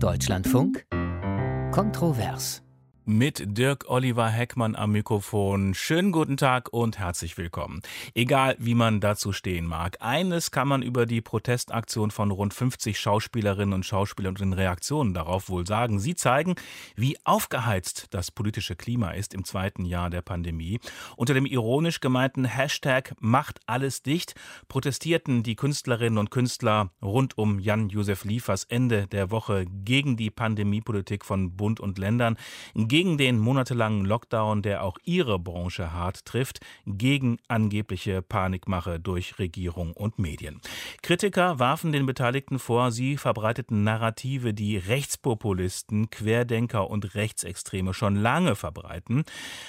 Deutschlandfunk? Kontrovers mit Dirk Oliver Heckmann am Mikrofon. Schönen guten Tag und herzlich willkommen. Egal, wie man dazu stehen mag, eines kann man über die Protestaktion von rund 50 Schauspielerinnen und Schauspielern und den Reaktionen darauf wohl sagen. Sie zeigen, wie aufgeheizt das politische Klima ist im zweiten Jahr der Pandemie. Unter dem ironisch gemeinten Hashtag Macht alles dicht protestierten die Künstlerinnen und Künstler rund um Jan-Josef Liefers Ende der Woche gegen die Pandemiepolitik von Bund und Ländern, gegen den monatelangen Lockdown, der auch ihre Branche hart trifft, gegen angebliche Panikmache durch Regierung und Medien. Kritiker warfen den Beteiligten vor, sie verbreiteten Narrative, die Rechtspopulisten, Querdenker und Rechtsextreme schon lange verbreiten.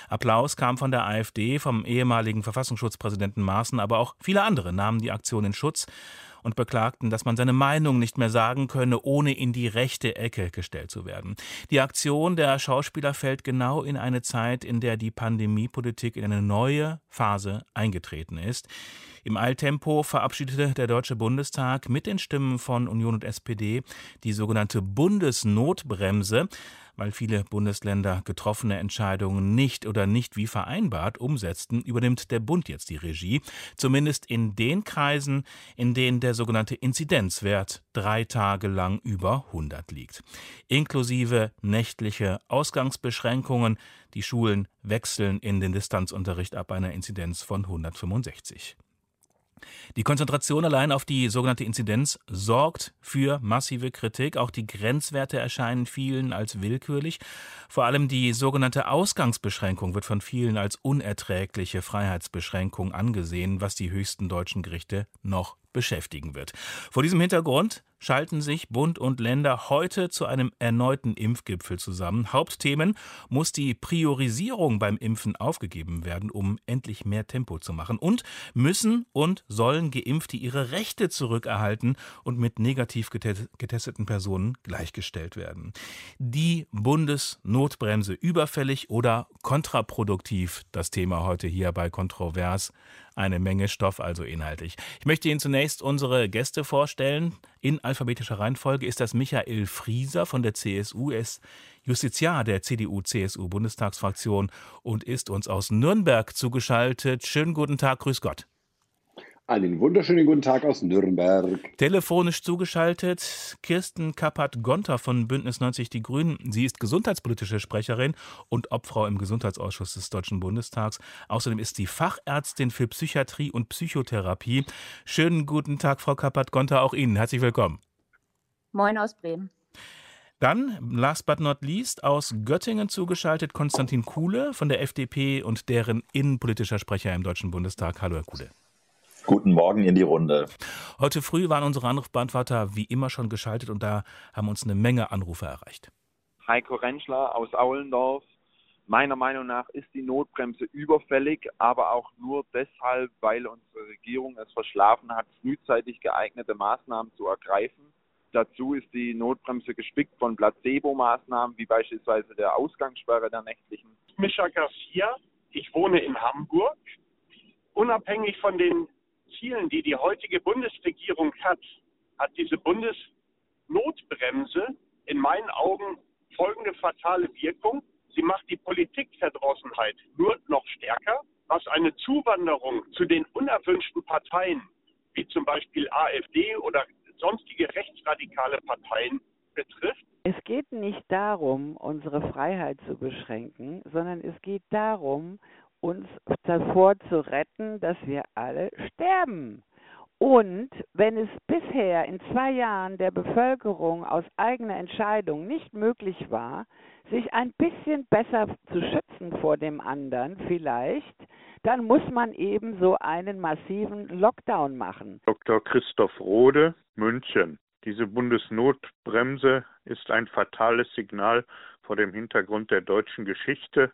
Applaus kam von der AfD, vom ehemaligen Verfassungsschutzpräsidenten Maaßen, aber auch viele andere nahmen die Aktion in Schutz und beklagten, dass man seine Meinung nicht mehr sagen könne, ohne in die rechte Ecke gestellt zu werden. Die Aktion der Schauspieler fällt genau in eine Zeit, in der die Pandemiepolitik in eine neue Phase eingetreten ist. Im Eiltempo verabschiedete der Deutsche Bundestag mit den Stimmen von Union und SPD die sogenannte Bundesnotbremse weil viele Bundesländer getroffene Entscheidungen nicht oder nicht wie vereinbart umsetzten, übernimmt der Bund jetzt die Regie, zumindest in den Kreisen, in denen der sogenannte Inzidenzwert drei Tage lang über 100 liegt. Inklusive nächtliche Ausgangsbeschränkungen, die Schulen wechseln in den Distanzunterricht ab einer Inzidenz von 165. Die Konzentration allein auf die sogenannte Inzidenz sorgt für massive Kritik. Auch die Grenzwerte erscheinen vielen als willkürlich. Vor allem die sogenannte Ausgangsbeschränkung wird von vielen als unerträgliche Freiheitsbeschränkung angesehen, was die höchsten deutschen Gerichte noch beschäftigen wird. Vor diesem Hintergrund schalten sich Bund und Länder heute zu einem erneuten Impfgipfel zusammen. Hauptthemen muss die Priorisierung beim Impfen aufgegeben werden, um endlich mehr Tempo zu machen. Und müssen und sollen Geimpfte ihre Rechte zurückerhalten und mit negativ getesteten Personen gleichgestellt werden. Die Bundesnotbremse überfällig oder kontraproduktiv? Das Thema heute hier bei Kontrovers. Eine Menge Stoff also inhaltlich. Ich möchte Ihnen zunächst unsere Gäste vorstellen. In alphabetischer Reihenfolge ist das Michael Frieser von der CSU. Er ist Justiziar der CDU-CSU-Bundestagsfraktion und ist uns aus Nürnberg zugeschaltet. Schönen guten Tag, grüß Gott. Einen wunderschönen guten Tag aus Nürnberg. Telefonisch zugeschaltet Kirsten Kappert-Gonter von Bündnis 90 Die Grünen. Sie ist gesundheitspolitische Sprecherin und Obfrau im Gesundheitsausschuss des Deutschen Bundestags. Außerdem ist sie Fachärztin für Psychiatrie und Psychotherapie. Schönen guten Tag, Frau Kappert-Gonter, auch Ihnen. Herzlich willkommen. Moin aus Bremen. Dann, last but not least, aus Göttingen zugeschaltet Konstantin Kuhle von der FDP und deren innenpolitischer Sprecher im Deutschen Bundestag. Hallo, Herr Kuhle. Guten Morgen in die Runde. Heute früh waren unsere Anrufbeantworter wie immer schon geschaltet und da haben uns eine Menge Anrufe erreicht. Heiko Rentschler aus Aulendorf. Meiner Meinung nach ist die Notbremse überfällig, aber auch nur deshalb, weil unsere Regierung es verschlafen hat, frühzeitig geeignete Maßnahmen zu ergreifen. Dazu ist die Notbremse gespickt von Placebo-Maßnahmen, wie beispielsweise der Ausgangssperre der nächtlichen. Mischa Garcia, ich wohne in Hamburg. Unabhängig von den Zielen, die die heutige Bundesregierung hat, hat diese Bundesnotbremse in meinen Augen folgende fatale Wirkung. Sie macht die Politikverdrossenheit nur noch stärker, was eine Zuwanderung zu den unerwünschten Parteien, wie zum Beispiel AfD oder sonstige rechtsradikale Parteien, betrifft. Es geht nicht darum, unsere Freiheit zu beschränken, sondern es geht darum, uns davor zu retten, dass wir alle sterben. Und wenn es bisher in zwei Jahren der Bevölkerung aus eigener Entscheidung nicht möglich war, sich ein bisschen besser zu schützen vor dem anderen vielleicht, dann muss man eben so einen massiven Lockdown machen. Dr. Christoph Rode, München. Diese Bundesnotbremse ist ein fatales Signal vor dem Hintergrund der deutschen Geschichte,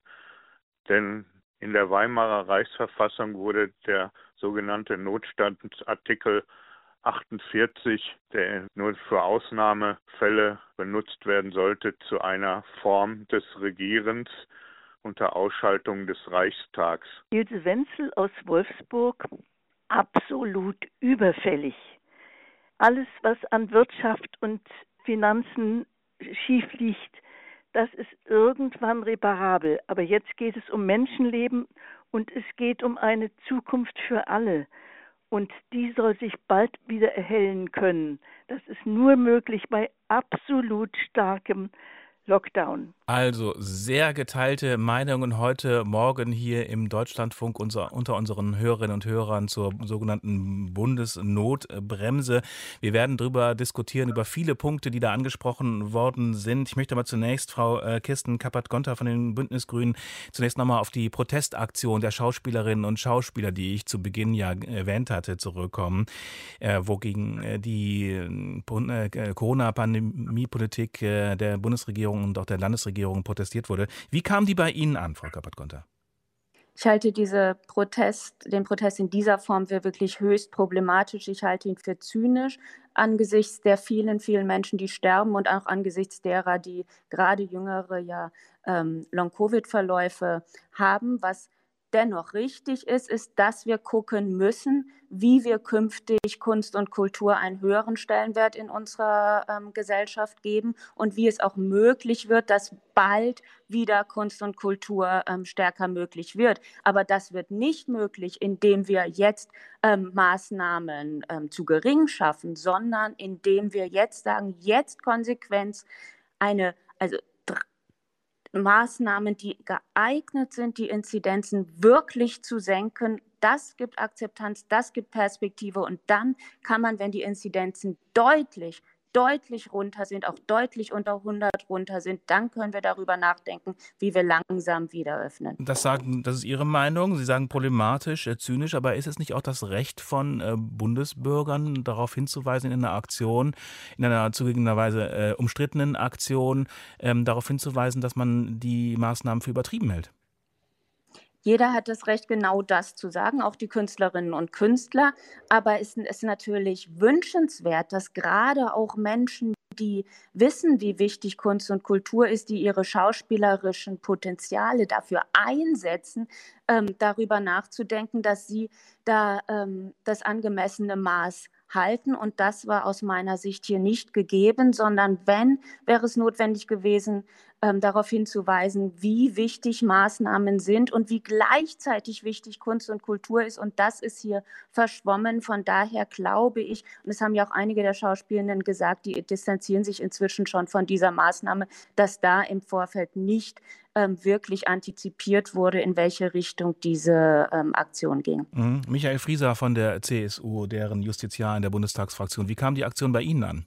denn in der Weimarer Reichsverfassung wurde der sogenannte Notstandsartikel 48, der nur für Ausnahmefälle benutzt werden sollte, zu einer Form des Regierens unter Ausschaltung des Reichstags. Ilse Wenzel aus Wolfsburg, absolut überfällig. Alles, was an Wirtschaft und Finanzen schief liegt, das ist irgendwann reparabel. Aber jetzt geht es um Menschenleben und es geht um eine Zukunft für alle. Und die soll sich bald wieder erhellen können. Das ist nur möglich bei absolut starkem Lockdown. Also sehr geteilte Meinungen heute Morgen hier im Deutschlandfunk unser, unter unseren Hörerinnen und Hörern zur sogenannten Bundesnotbremse. Wir werden darüber diskutieren, über viele Punkte, die da angesprochen worden sind. Ich möchte aber zunächst Frau äh, Kirsten Kappert-Gonter von den Bündnisgrünen zunächst nochmal auf die Protestaktion der Schauspielerinnen und Schauspieler, die ich zu Beginn ja erwähnt hatte, zurückkommen, äh, wogegen äh, die Corona-Pandemie-Politik der Bundesregierung und auch der Landesregierung Bundesregierung protestiert wurde. Wie kam die bei Ihnen an, Frau Kappert-Gonter? Ich halte diese Protest, den Protest in dieser Form für wirklich höchst problematisch. Ich halte ihn für zynisch angesichts der vielen, vielen Menschen, die sterben und auch angesichts derer, die gerade jüngere ja ähm, Long-Covid-Verläufe haben, was dennoch richtig ist, ist, dass wir gucken müssen, wie wir künftig Kunst und Kultur einen höheren Stellenwert in unserer ähm, Gesellschaft geben und wie es auch möglich wird, dass bald wieder Kunst und Kultur ähm, stärker möglich wird. Aber das wird nicht möglich, indem wir jetzt ähm, Maßnahmen ähm, zu gering schaffen, sondern indem wir jetzt sagen, jetzt Konsequenz eine, also Maßnahmen, die geeignet sind, die Inzidenzen wirklich zu senken. Das gibt Akzeptanz, das gibt Perspektive und dann kann man, wenn die Inzidenzen deutlich deutlich runter sind, auch deutlich unter 100 runter sind, dann können wir darüber nachdenken, wie wir langsam wieder öffnen. Das, sagen, das ist Ihre Meinung. Sie sagen problematisch, äh, zynisch, aber ist es nicht auch das Recht von äh, Bundesbürgern, darauf hinzuweisen in einer Aktion, in einer zugegebenerweise äh, umstrittenen Aktion, ähm, darauf hinzuweisen, dass man die Maßnahmen für übertrieben hält? Jeder hat das Recht, genau das zu sagen, auch die Künstlerinnen und Künstler. Aber es ist natürlich wünschenswert, dass gerade auch Menschen, die wissen, wie wichtig Kunst und Kultur ist, die ihre schauspielerischen Potenziale dafür einsetzen, ähm, darüber nachzudenken, dass sie da ähm, das angemessene Maß halten. Und das war aus meiner Sicht hier nicht gegeben, sondern wenn, wäre es notwendig gewesen, ähm, darauf hinzuweisen, wie wichtig Maßnahmen sind und wie gleichzeitig wichtig Kunst und Kultur ist. Und das ist hier verschwommen. Von daher glaube ich, und es haben ja auch einige der Schauspielenden gesagt, die distanzieren sich inzwischen schon von dieser Maßnahme, dass da im Vorfeld nicht ähm, wirklich antizipiert wurde, in welche Richtung diese ähm, Aktion ging. Mhm. Michael Frieser von der CSU, deren Justiziar in der Bundestagsfraktion. Wie kam die Aktion bei Ihnen an?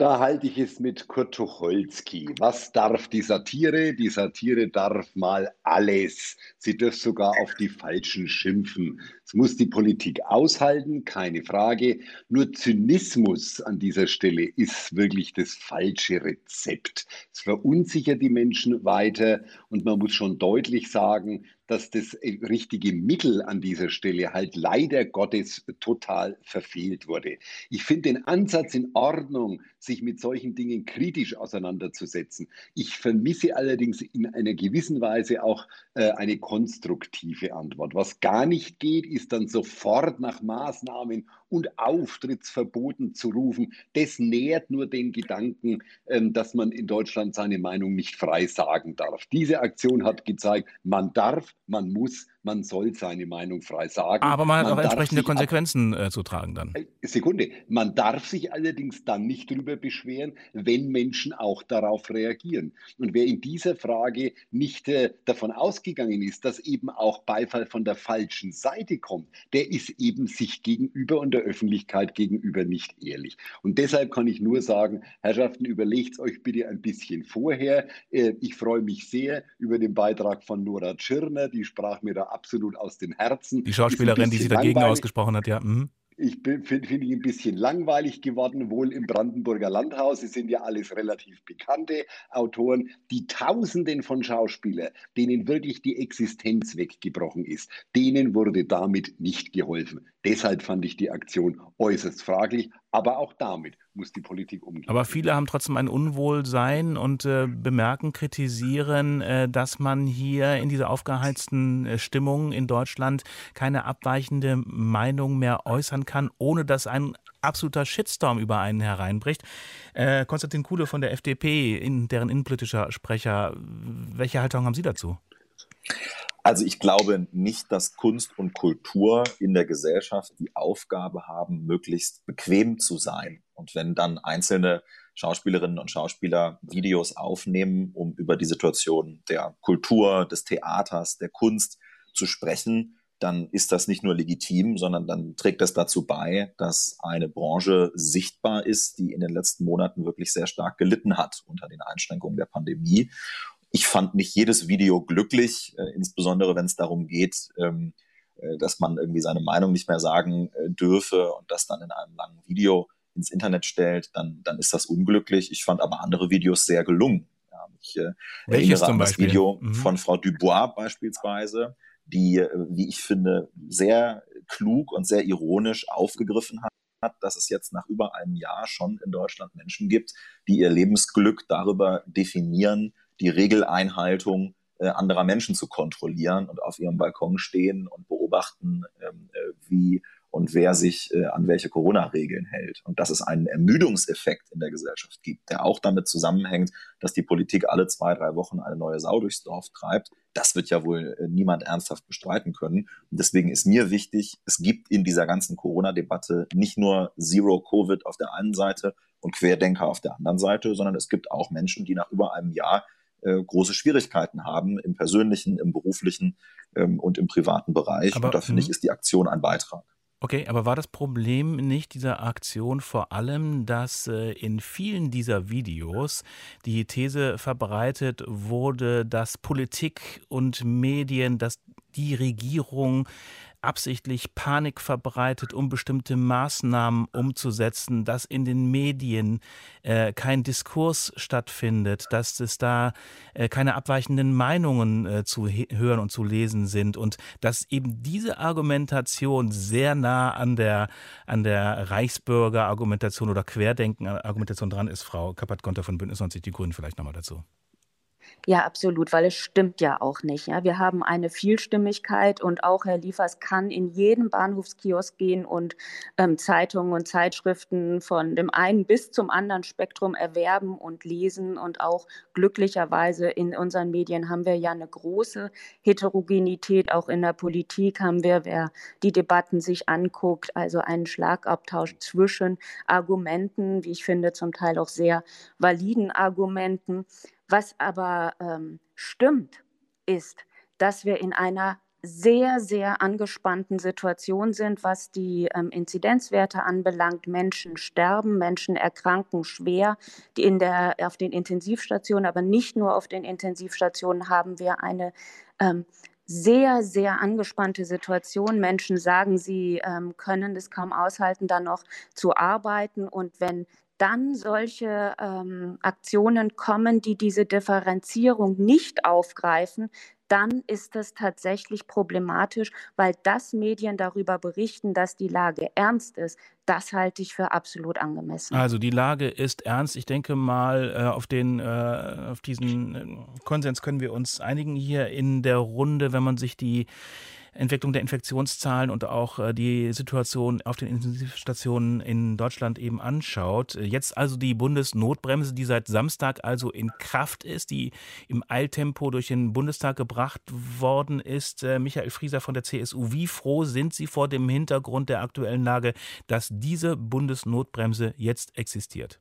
Da halte ich es mit Kurt Tucholsky. Was darf die Satire? Die Satire darf mal alles. Sie darf sogar auf die Falschen schimpfen. Es muss die Politik aushalten, keine Frage. Nur Zynismus an dieser Stelle ist wirklich das falsche Rezept. Es verunsichert die Menschen weiter und man muss schon deutlich sagen, dass das äh, richtige Mittel an dieser Stelle halt leider Gottes total verfehlt wurde. Ich finde den Ansatz in Ordnung, sich mit solchen Dingen kritisch auseinanderzusetzen. Ich vermisse allerdings in einer gewissen Weise auch äh, eine konstruktive Antwort. Was gar nicht geht, ist dann sofort nach Maßnahmen und Auftrittsverboten zu rufen. Das nährt nur den Gedanken, ähm, dass man in Deutschland seine Meinung nicht frei sagen darf. Diese Aktion hat gezeigt, man darf, man muss, man soll seine Meinung frei sagen. Aber man hat man auch entsprechende Konsequenzen äh, zu tragen dann. Äh, Sekunde, man darf sich allerdings dann nicht darüber beschweren, wenn Menschen auch darauf reagieren. Und wer in dieser Frage nicht äh, davon ausgegangen ist, dass eben auch Beifall von der falschen Seite kommt, der ist eben sich gegenüber und der Öffentlichkeit gegenüber nicht ehrlich. Und deshalb kann ich nur sagen, Herrschaften, überlegt es euch bitte ein bisschen vorher. Äh, ich freue mich sehr über den Beitrag von Nora Tschirner, die sprach mir absolut aus dem Herzen. Die Schauspielerin, die sich dagegen langweilig. ausgesprochen hat, ja. Mhm. Ich finde find ich ein bisschen langweilig geworden, wohl im Brandenburger Landhaus. Es sind ja alles relativ bekannte Autoren. Die Tausenden von Schauspielern, denen wirklich die Existenz weggebrochen ist, denen wurde damit nicht geholfen. Deshalb fand ich die Aktion äußerst fraglich, aber auch damit muss die Politik umgehen. Aber viele haben trotzdem ein Unwohlsein und äh, bemerken, kritisieren, äh, dass man hier in dieser aufgeheizten äh, Stimmung in Deutschland keine abweichende Meinung mehr äußern kann, ohne dass ein absoluter Shitstorm über einen hereinbricht. Äh, Konstantin Kuhle von der FDP, in, deren innenpolitischer Sprecher, welche Haltung haben Sie dazu? Also ich glaube nicht, dass Kunst und Kultur in der Gesellschaft die Aufgabe haben, möglichst bequem zu sein. Und wenn dann einzelne Schauspielerinnen und Schauspieler Videos aufnehmen, um über die Situation der Kultur, des Theaters, der Kunst zu sprechen, dann ist das nicht nur legitim, sondern dann trägt das dazu bei, dass eine Branche sichtbar ist, die in den letzten Monaten wirklich sehr stark gelitten hat unter den Einschränkungen der Pandemie. Ich fand nicht jedes Video glücklich, äh, insbesondere wenn es darum geht, ähm, äh, dass man irgendwie seine Meinung nicht mehr sagen äh, dürfe und das dann in einem langen Video ins Internet stellt, dann, dann ist das unglücklich. Ich fand aber andere Videos sehr gelungen. Ja, ich äh, erinnere an das Video mhm. von Frau Dubois beispielsweise, die, äh, wie ich finde, sehr klug und sehr ironisch aufgegriffen hat, dass es jetzt nach über einem Jahr schon in Deutschland Menschen gibt, die ihr Lebensglück darüber definieren, die Regeleinhaltung äh, anderer Menschen zu kontrollieren und auf ihrem Balkon stehen und beobachten, ähm, äh, wie und wer sich äh, an welche Corona-Regeln hält. Und dass es einen Ermüdungseffekt in der Gesellschaft gibt, der auch damit zusammenhängt, dass die Politik alle zwei, drei Wochen eine neue Sau durchs Dorf treibt. Das wird ja wohl äh, niemand ernsthaft bestreiten können. Und deswegen ist mir wichtig, es gibt in dieser ganzen Corona-Debatte nicht nur Zero Covid auf der einen Seite und Querdenker auf der anderen Seite, sondern es gibt auch Menschen, die nach über einem Jahr äh, große Schwierigkeiten haben im persönlichen, im beruflichen ähm, und im privaten Bereich. Aber, und da finde ich, mhm. ist die Aktion ein Beitrag. Okay, aber war das Problem nicht dieser Aktion vor allem, dass äh, in vielen dieser Videos die These verbreitet wurde, dass Politik und Medien, dass die Regierung absichtlich Panik verbreitet, um bestimmte Maßnahmen umzusetzen, dass in den Medien äh, kein Diskurs stattfindet, dass es da äh, keine abweichenden Meinungen äh, zu hören und zu lesen sind und dass eben diese Argumentation sehr nah an der, an der Reichsbürger-Argumentation oder Querdenken-Argumentation dran ist. Frau Kappert-Gonter von Bündnis 90 Die Grünen vielleicht nochmal dazu. Ja, absolut, weil es stimmt ja auch nicht. Ja. Wir haben eine Vielstimmigkeit und auch Herr Liefers kann in jeden Bahnhofskiosk gehen und ähm, Zeitungen und Zeitschriften von dem einen bis zum anderen Spektrum erwerben und lesen. Und auch glücklicherweise in unseren Medien haben wir ja eine große Heterogenität. Auch in der Politik haben wir, wer die Debatten sich anguckt, also einen Schlagabtausch zwischen Argumenten, wie ich finde, zum Teil auch sehr validen Argumenten was aber ähm, stimmt, ist, dass wir in einer sehr, sehr angespannten Situation sind, was die ähm, Inzidenzwerte anbelangt. Menschen sterben, Menschen erkranken schwer. Die in der, auf den Intensivstationen, aber nicht nur auf den Intensivstationen haben wir eine ähm, sehr, sehr angespannte Situation. Menschen sagen, sie ähm, können es kaum aushalten, dann noch zu arbeiten. Und wenn dann solche ähm, Aktionen kommen, die diese Differenzierung nicht aufgreifen, dann ist es tatsächlich problematisch, weil das Medien darüber berichten, dass die Lage ernst ist. Das halte ich für absolut angemessen. Also die Lage ist ernst. Ich denke mal, äh, auf, den, äh, auf diesen äh, Konsens können wir uns einigen hier in der Runde, wenn man sich die Entwicklung der Infektionszahlen und auch äh, die Situation auf den Intensivstationen in Deutschland eben anschaut. Jetzt also die Bundesnotbremse, die seit Samstag also in Kraft ist, die im Eiltempo durch den Bundestag gebracht worden ist. Äh, Michael Frieser von der CSU, wie froh sind Sie vor dem Hintergrund der aktuellen Lage, dass diese Bundesnotbremse jetzt existiert?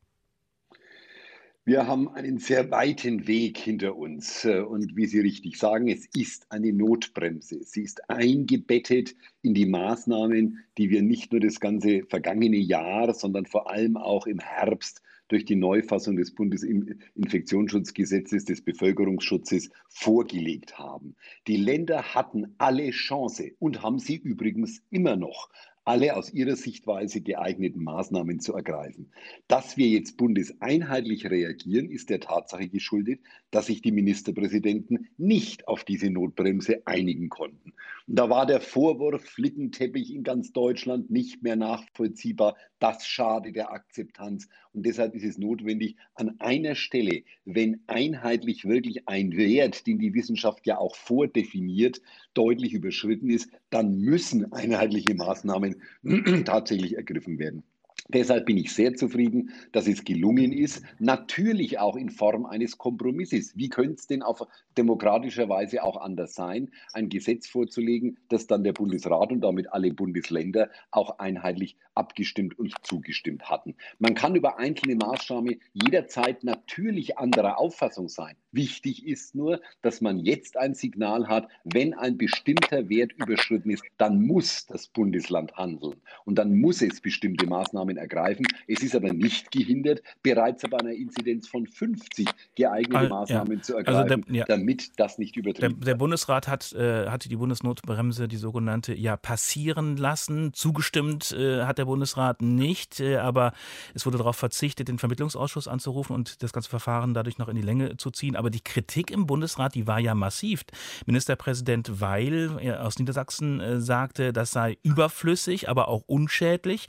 Wir haben einen sehr weiten Weg hinter uns. Äh, und wie Sie richtig sagen, es ist eine Notbremse. Sie ist eingebettet in die Maßnahmen, die wir nicht nur das ganze vergangene Jahr, sondern vor allem auch im Herbst durch die Neufassung des Bundesinfektionsschutzgesetzes, des Bevölkerungsschutzes vorgelegt haben. Die Länder hatten alle Chance und haben sie übrigens immer noch, alle aus ihrer Sichtweise geeigneten Maßnahmen zu ergreifen. Dass wir jetzt bundeseinheitlich reagieren, ist der Tatsache geschuldet, dass sich die Ministerpräsidenten nicht auf diese Notbremse einigen konnten. Und da war der Vorwurf Flickenteppich in ganz Deutschland nicht mehr nachvollziehbar. Das schadet der Akzeptanz. Und deshalb ist es notwendig, an einer Stelle, wenn einheitlich wirklich ein Wert, den die Wissenschaft ja auch vordefiniert, deutlich überschritten ist, dann müssen einheitliche Maßnahmen tatsächlich ergriffen werden. Deshalb bin ich sehr zufrieden, dass es gelungen ist, natürlich auch in Form eines Kompromisses. Wie könnte es denn auf demokratischer Weise auch anders sein, ein Gesetz vorzulegen, das dann der Bundesrat und damit alle Bundesländer auch einheitlich abgestimmt und zugestimmt hatten. Man kann über einzelne Maßnahmen jederzeit natürlich anderer Auffassung sein. Wichtig ist nur, dass man jetzt ein Signal hat, wenn ein bestimmter Wert überschritten ist, dann muss das Bundesland handeln und dann muss es bestimmte Maßnahmen ergreifen. Es ist aber nicht gehindert, bereits bei einer Inzidenz von 50 geeignete also, Maßnahmen ja. zu ergreifen, also der, ja. damit das nicht übertrieben wird. Der, der Bundesrat hat, äh, hatte die Bundesnotbremse, die sogenannte, ja passieren lassen. Zugestimmt äh, hat der Bundesrat nicht, äh, aber es wurde darauf verzichtet, den Vermittlungsausschuss anzurufen und das ganze Verfahren dadurch noch in die Länge zu ziehen. Aber die Kritik im Bundesrat, die war ja massiv. Ministerpräsident Weil aus Niedersachsen äh, sagte, das sei überflüssig, aber auch unschädlich.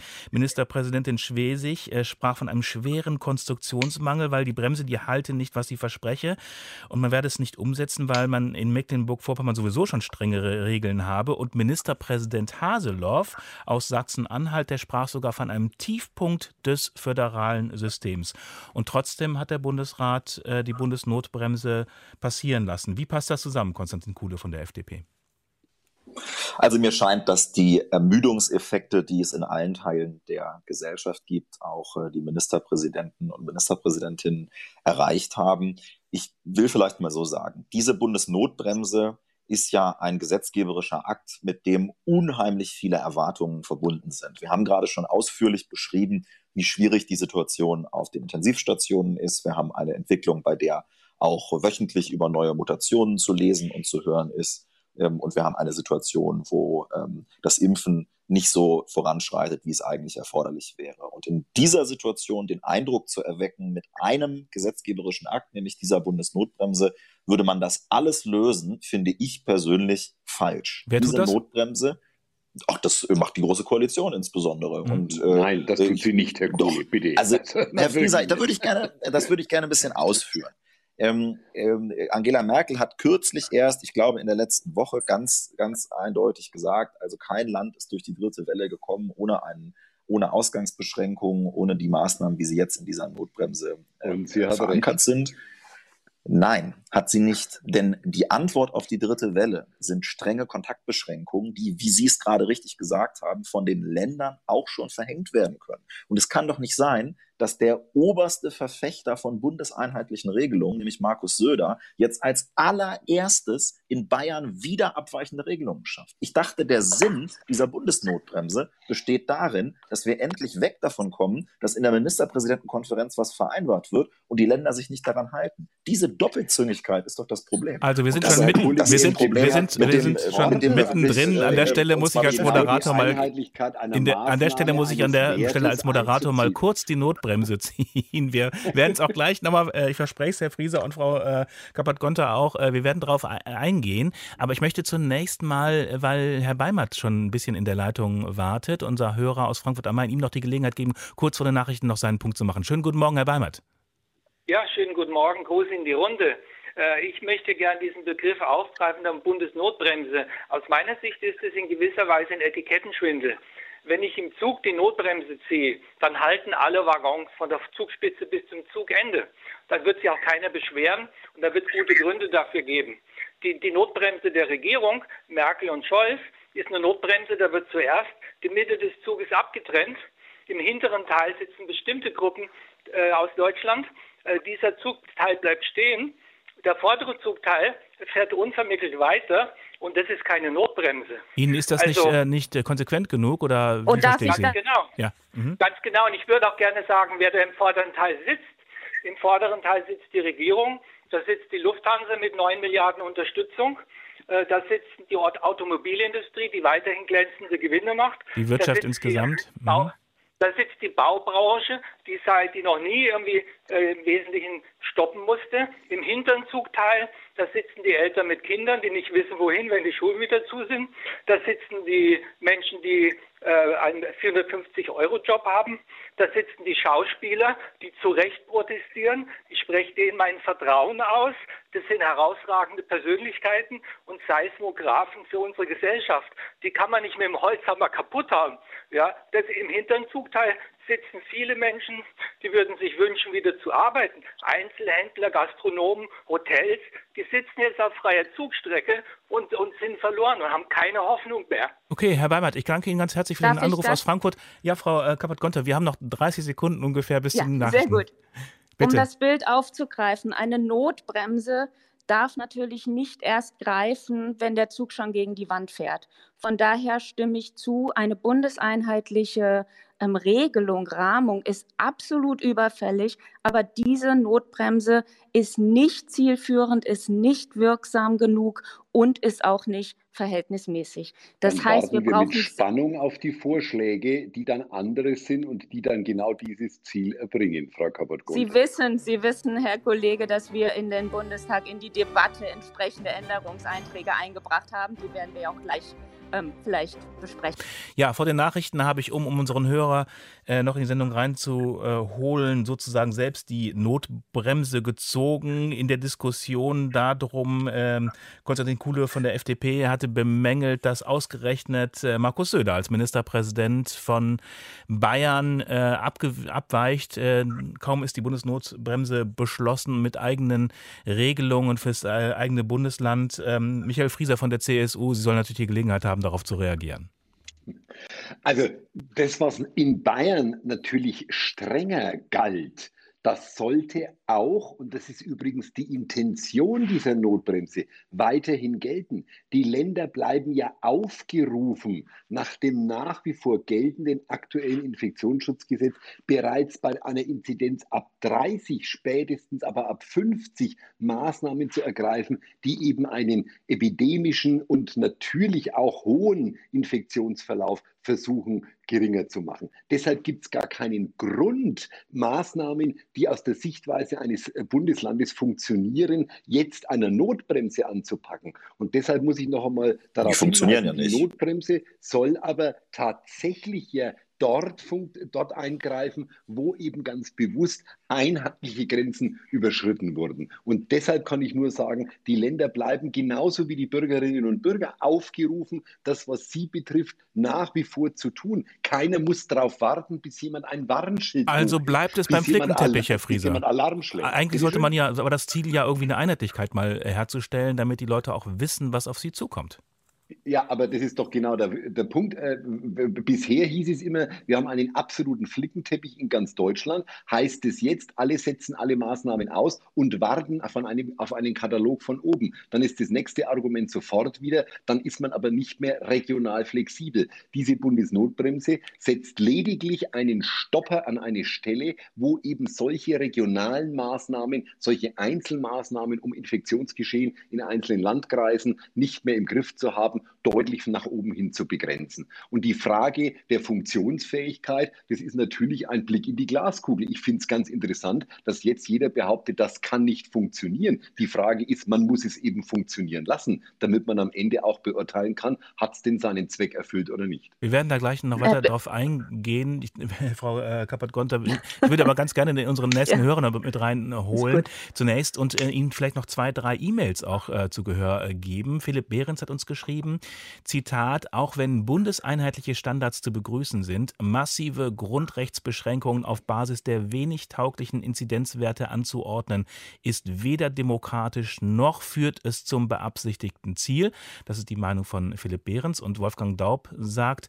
Ministerpräsidentin Schwesig äh, sprach von einem schweren Konstruktionsmangel, weil die Bremse, die halte nicht, was sie verspreche. Und man werde es nicht umsetzen, weil man in Mecklenburg-Vorpommern sowieso schon strengere Regeln habe. Und Ministerpräsident Haseloff aus Sachsen-Anhalt, der sprach sogar von einem Tiefpunkt des föderalen Systems. Und trotzdem hat der Bundesrat äh, die Bundesnotbremse passieren lassen. Wie passt das zusammen, Konstantin Kuhle von der FDP? Also mir scheint, dass die Ermüdungseffekte, die es in allen Teilen der Gesellschaft gibt, auch äh, die Ministerpräsidenten und Ministerpräsidentinnen erreicht haben. Ich will vielleicht mal so sagen, diese Bundesnotbremse ist ja ein gesetzgeberischer Akt, mit dem unheimlich viele Erwartungen verbunden sind. Wir haben gerade schon ausführlich beschrieben, wie schwierig die Situation auf den Intensivstationen ist. Wir haben eine Entwicklung, bei der auch wöchentlich über neue Mutationen zu lesen und zu hören ist. Ähm, und wir haben eine Situation, wo ähm, das Impfen nicht so voranschreitet, wie es eigentlich erforderlich wäre. Und in dieser Situation den Eindruck zu erwecken, mit einem gesetzgeberischen Akt, nämlich dieser Bundesnotbremse, würde man das alles lösen, finde ich persönlich falsch. Wer Diese tut das? Notbremse, Ach, das macht die Große Koalition insbesondere. Mhm. Und, äh, Nein, das tut sie nicht, Herr Kohle, bitte. Also, Herr Frieser, da würde ich gerne, das würde ich gerne ein bisschen ausführen. Ähm, ähm, Angela Merkel hat kürzlich erst, ich glaube in der letzten Woche, ganz, ganz eindeutig gesagt, also kein Land ist durch die dritte Welle gekommen ohne einen ohne Ausgangsbeschränkungen, ohne die Maßnahmen, wie sie jetzt in dieser Notbremse äh, verankert recht. sind. Nein, hat sie nicht. Denn die Antwort auf die dritte Welle sind strenge Kontaktbeschränkungen, die, wie Sie es gerade richtig gesagt haben, von den Ländern auch schon verhängt werden können. Und es kann doch nicht sein, dass der oberste Verfechter von bundeseinheitlichen Regelungen, nämlich Markus Söder, jetzt als allererstes in Bayern wieder abweichende Regelungen schafft. Ich dachte, der Sinn dieser Bundesnotbremse besteht darin, dass wir endlich weg davon kommen, dass in der Ministerpräsidentenkonferenz was vereinbart wird und die Länder sich nicht daran halten. Diese Doppelzüngigkeit ist doch das Problem. Also wir sind schon mitten, wir sind, wir sind, wir sind schon mittendrin. An der Stelle muss ich als Moderator mal, der, an der Stelle muss ich an der Stelle als Moderator mal kurz die Notbremse Notbremse ziehen. Wir werden es auch gleich nochmal, äh, ich verspreche es, Herr Frieser und Frau äh, Kappert-Gonter auch, äh, wir werden darauf eingehen. Aber ich möchte zunächst mal, weil Herr Beimert schon ein bisschen in der Leitung wartet, unser Hörer aus Frankfurt am Main, ihm noch die Gelegenheit geben, kurz vor den Nachrichten noch seinen Punkt zu machen. Schönen guten Morgen, Herr Beimert. Ja, schönen guten Morgen, Gruß in die Runde. Äh, ich möchte gern diesen Begriff aufgreifen der Bundesnotbremse. Aus meiner Sicht ist es in gewisser Weise ein Etikettenschwindel wenn ich im Zug die Notbremse ziehe, dann halten alle Waggons von der Zugspitze bis zum Zugende. Dann wird sich auch keiner beschweren und da wird es gute Gründe dafür geben. Die, die Notbremse der Regierung, Merkel und Scholz, ist eine Notbremse, da wird zuerst die Mitte des Zuges abgetrennt. Im hinteren Teil sitzen bestimmte Gruppen äh, aus Deutschland. Äh, dieser Zugteil bleibt stehen. Der vordere Zugteil fährt unvermittelt weiter und das ist keine Notbremse. Ihnen ist das also, nicht, äh, nicht äh, konsequent genug oder wie und das ganz genau. Ja. Mhm. Ganz genau. Und ich würde auch gerne sagen, wer da im vorderen Teil sitzt. Im vorderen Teil sitzt die Regierung, da sitzt die Lufthansa mit 9 Milliarden Unterstützung. Äh, da sitzt die Automobilindustrie, die weiterhin glänzende Gewinne macht. Die Wirtschaft insgesamt. Die, mhm. Da sitzt die Baubranche, die seit die noch nie irgendwie äh, im Wesentlichen stoppen musste. Im hinteren Zugteil, da sitzen die Eltern mit Kindern, die nicht wissen wohin, wenn die Schulen wieder zu sind. Da sitzen die Menschen, die äh, einen 450-Euro-Job haben. Da sitzen die Schauspieler, die zu Recht protestieren. Ich spreche denen mein Vertrauen aus. Das sind herausragende Persönlichkeiten und Seismographen für unsere Gesellschaft. Die kann man nicht mit dem Holzhammer kaputt haben. Ja, das im hinteren Zugteil sitzen viele Menschen, die würden sich wünschen, wieder zu arbeiten. Einzelhändler, Gastronomen, Hotels, die sitzen jetzt auf freier Zugstrecke und, und sind verloren und haben keine Hoffnung mehr. Okay, Herr Weimert, ich danke Ihnen ganz herzlich für Darf den Anruf aus Frankfurt. Ja, Frau äh, Kappert-Gonter, wir haben noch 30 Sekunden ungefähr bis Ja, zum sehr Nachrichten. gut. Bitte. Um das Bild aufzugreifen, eine Notbremse darf natürlich nicht erst greifen, wenn der Zug schon gegen die Wand fährt. Von daher stimme ich zu, eine bundeseinheitliche ähm, Regelung, Rahmung ist absolut überfällig, aber diese Notbremse ist nicht zielführend, ist nicht wirksam genug und ist auch nicht verhältnismäßig. Das dann heißt, wir wir brauchen mit Spannung auf die Vorschläge, die dann andere sind und die dann genau dieses Ziel erbringen, Frau kappert Sie wissen, Sie wissen, Herr Kollege, dass wir in den Bundestag in die Debatte entsprechende Änderungseinträge eingebracht haben. Die werden wir auch gleich ähm, vielleicht besprechen. Ja, vor den Nachrichten habe ich, um, um unseren Hörer äh, noch in die Sendung reinzuholen, sozusagen selbst die Notbremse gezogen in der Diskussion darum. Ähm, Konstantin Kuhle von der FDP hatte bemängelt, dass ausgerechnet äh, Markus Söder als Ministerpräsident von Bayern äh, abweicht. Äh, kaum ist die Bundesnotbremse beschlossen mit eigenen Regelungen fürs äh, eigene Bundesland. Ähm, Michael Frieser von der CSU, Sie sollen natürlich die Gelegenheit haben, darauf zu reagieren. Also das, was in Bayern natürlich strenger galt, das sollte auch, und das ist übrigens die Intention dieser Notbremse, weiterhin gelten. Die Länder bleiben ja aufgerufen, nach dem nach wie vor geltenden aktuellen Infektionsschutzgesetz bereits bei einer Inzidenz ab 30, spätestens aber ab 50 Maßnahmen zu ergreifen, die eben einen epidemischen und natürlich auch hohen Infektionsverlauf versuchen geringer zu machen. Deshalb gibt es gar keinen Grund, Maßnahmen, die aus der Sichtweise eines Bundeslandes funktionieren, jetzt einer Notbremse anzupacken. Und deshalb muss ich noch einmal darauf Die funktionieren hinweisen, ja nicht. die Notbremse soll aber tatsächlich ja dort, dort eingreifen, wo eben ganz bewusst einheitliche Grenzen überschritten wurden. Und deshalb kann ich nur sagen, die Länder bleiben genauso wie die Bürgerinnen und Bürger aufgerufen, das, was sie betrifft, nach wie vor zu tun. Keiner muss darauf warten, bis jemand ein Warnschild Also holt, bleibt es beim Flickenteppich, Herr Frieser. schlägt. Eigentlich sollte man ja, aber das Ziel ja irgendwie eine Einheitlichkeit mal äh, herzustellen, damit die Leute auch wissen, was auf sie zukommt. Ja, aber das ist doch genau der, der Punkt. Äh, bisher hieß es immer, wir haben einen absoluten Flickenteppich in ganz Deutschland. Heißt es jetzt, alle setzen alle Maßnahmen aus und warten auf, einem, auf einen Katalog von oben. Dann ist das nächste Argument sofort wieder, dann ist man aber nicht mehr regional flexibel. Diese Bundesnotbremse setzt lediglich einen Stopper an eine Stelle, wo eben solche regionalen Maßnahmen, solche Einzelmaßnahmen, um Infektionsgeschehen in einzelnen Landkreisen nicht mehr im Griff zu haben, deutlich nach oben hin zu begrenzen. Und die Frage der Funktionsfähigkeit, das ist natürlich ein Blick in die Glaskugel. Ich finde es ganz interessant, dass jetzt jeder behauptet, das kann nicht funktionieren. Die Frage ist, man muss es eben funktionieren lassen, damit man am Ende auch beurteilen kann, hat es denn seinen Zweck erfüllt oder nicht. Wir werden da gleich noch weiter drauf eingehen. Ich, Frau äh, Kappert-Gonter, ich würde aber ganz gerne unseren nächsten Ja. Hörer mit reinholen zunächst und äh, Ihnen vielleicht noch zwei, drei E-Mails auch äh, zu Gehör äh, geben. Philipp Behrens hat uns geschrieben, Zitat, auch wenn bundeseinheitliche Standards zu begrüßen sind, massive Grundrechtsbeschränkungen auf Basis der wenig tauglichen Inzidenzwerte anzuordnen, ist weder demokratisch noch führt es zum beabsichtigten Ziel. Das ist die Meinung von Philipp Behrens und Wolfgang Daub sagt,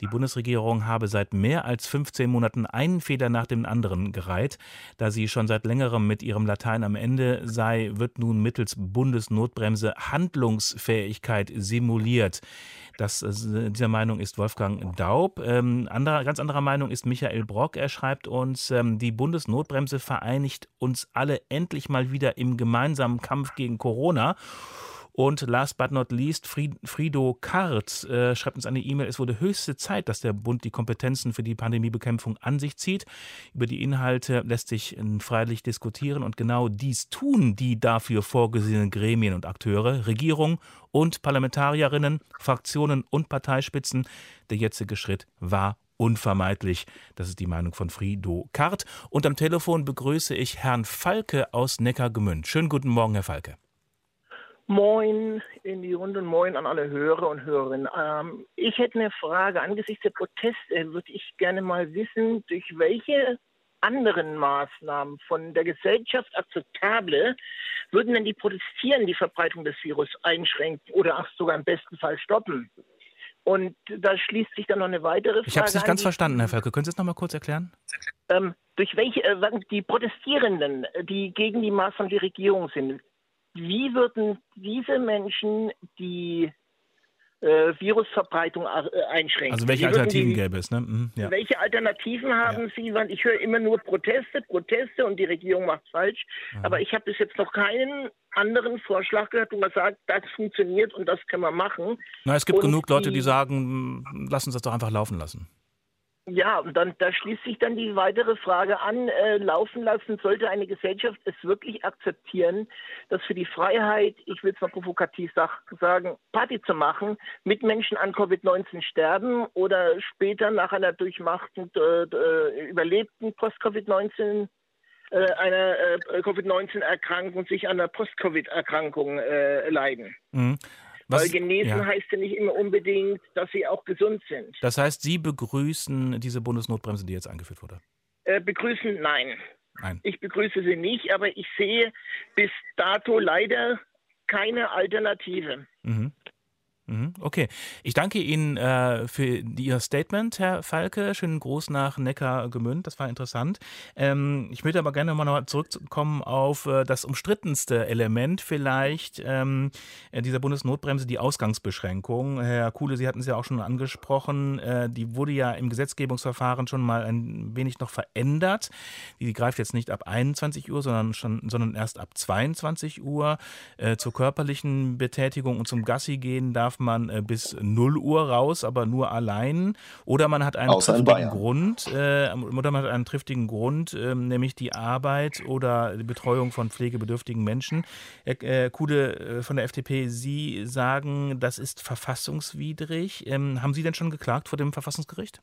die Bundesregierung habe seit mehr als 15 Monaten einen Fehler nach dem anderen gereiht. Da sie schon seit längerem mit ihrem Latein am Ende sei, wird nun mittels Bundesnotbremse Handlungsfähigkeit simuliert. Das, äh, dieser Meinung ist Wolfgang Daub. Ähm, anderer, ganz anderer Meinung ist Michael Brock. Er schreibt uns, ähm, die Bundesnotbremse vereinigt uns alle endlich mal wieder im gemeinsamen Kampf gegen Corona. Und last but not least, Frido Kart äh, schreibt uns eine E-Mail, es wurde höchste Zeit, dass der Bund die Kompetenzen für die Pandemiebekämpfung an sich zieht. Über die Inhalte lässt sich äh, freilich diskutieren und genau dies tun die dafür vorgesehenen Gremien und Akteure, Regierung und Parlamentarierinnen, Fraktionen und Parteispitzen. Der jetzige Schritt war unvermeidlich. Das ist die Meinung von Frido Kart. Und am Telefon begrüße ich Herrn Falke aus Neckargemünd. Schönen guten Morgen, Herr Falke. Moin in die Runde und moin an alle Hörer und Hörerinnen. Ähm, ich hätte eine Frage. Angesichts der Proteste würde ich gerne mal wissen, durch welche anderen Maßnahmen von der Gesellschaft akzeptable würden denn die Protestierenden die Verbreitung des Virus einschränken oder auch sogar im besten Fall stoppen? Und da schließt sich dann noch eine weitere Frage. Ich habe es nicht an, ganz verstanden, Herr Falke. Können Sie es noch mal kurz erklären? Ähm, durch welche, äh, die Protestierenden, äh, die gegen die Maßnahmen der Regierung sind, wie würden diese Menschen die äh, Virusverbreitung äh, einschränken? Also welche Alternativen die, gäbe es? Ne? Mhm, ja. Welche Alternativen haben Sie? Weil ich höre immer nur Proteste, Proteste und die Regierung macht falsch. Aber ich habe bis jetzt noch keinen anderen Vorschlag gehört, wo man sagt, das funktioniert und das können wir machen. Na, es gibt Und genug Leute, die die- sagen, mm, lass uns das doch einfach laufen lassen. Ja, und dann da schließt sich dann die weitere Frage an, äh, laufen lassen, sollte eine Gesellschaft es wirklich akzeptieren, dass für die Freiheit, ich will es mal provokativ sag, sagen, Party zu machen, Mitmenschen an Covid-19 sterben oder später nach einer durchmachten, äh, überlebten Post-Covid-19 äh, einer äh, Covid-19-Erkrankung sich an einer Post-Covid-Erkrankung äh, leiden. Mhm. Weil Was, genesen ja. heißt ja nicht immer unbedingt, dass sie auch gesund sind. Das heißt, Sie begrüßen diese Bundesnotbremse, die jetzt eingeführt wurde? Äh, begrüßen, nein. Nein. Ich begrüße sie nicht, aber ich sehe bis dato leider keine Alternative. Mhm. Mhm, Okay, ich danke Ihnen äh, für die, Ihr Statement, Herr Falke. Schönen Gruß nach Neckargemünd, das war interessant. Ähm, ich würde aber gerne mal noch zurückkommen auf äh, das umstrittenste Element vielleicht ähm, äh, dieser Bundesnotbremse, die Ausgangsbeschränkung. Herr Kuhle, Sie hatten es ja auch schon angesprochen, äh, die wurde ja im Gesetzgebungsverfahren schon mal ein wenig noch verändert. Die greift jetzt nicht ab 21 Uhr, sondern, schon, sondern erst ab 22 Uhr. Äh, zur körperlichen Betätigung und zum Gassi gehen darf man äh, bis 0 Uhr raus, aber nur allein. Oder man hat einen Außer triftigen. Grund, äh, oder man hat einen triftigen Grund, ähm, nämlich die Arbeit oder die Betreuung von pflegebedürftigen Menschen. Herr äh, Kude äh, von der FDP, Sie sagen, das ist verfassungswidrig. Ähm, haben Sie denn schon geklagt vor dem Verfassungsgericht?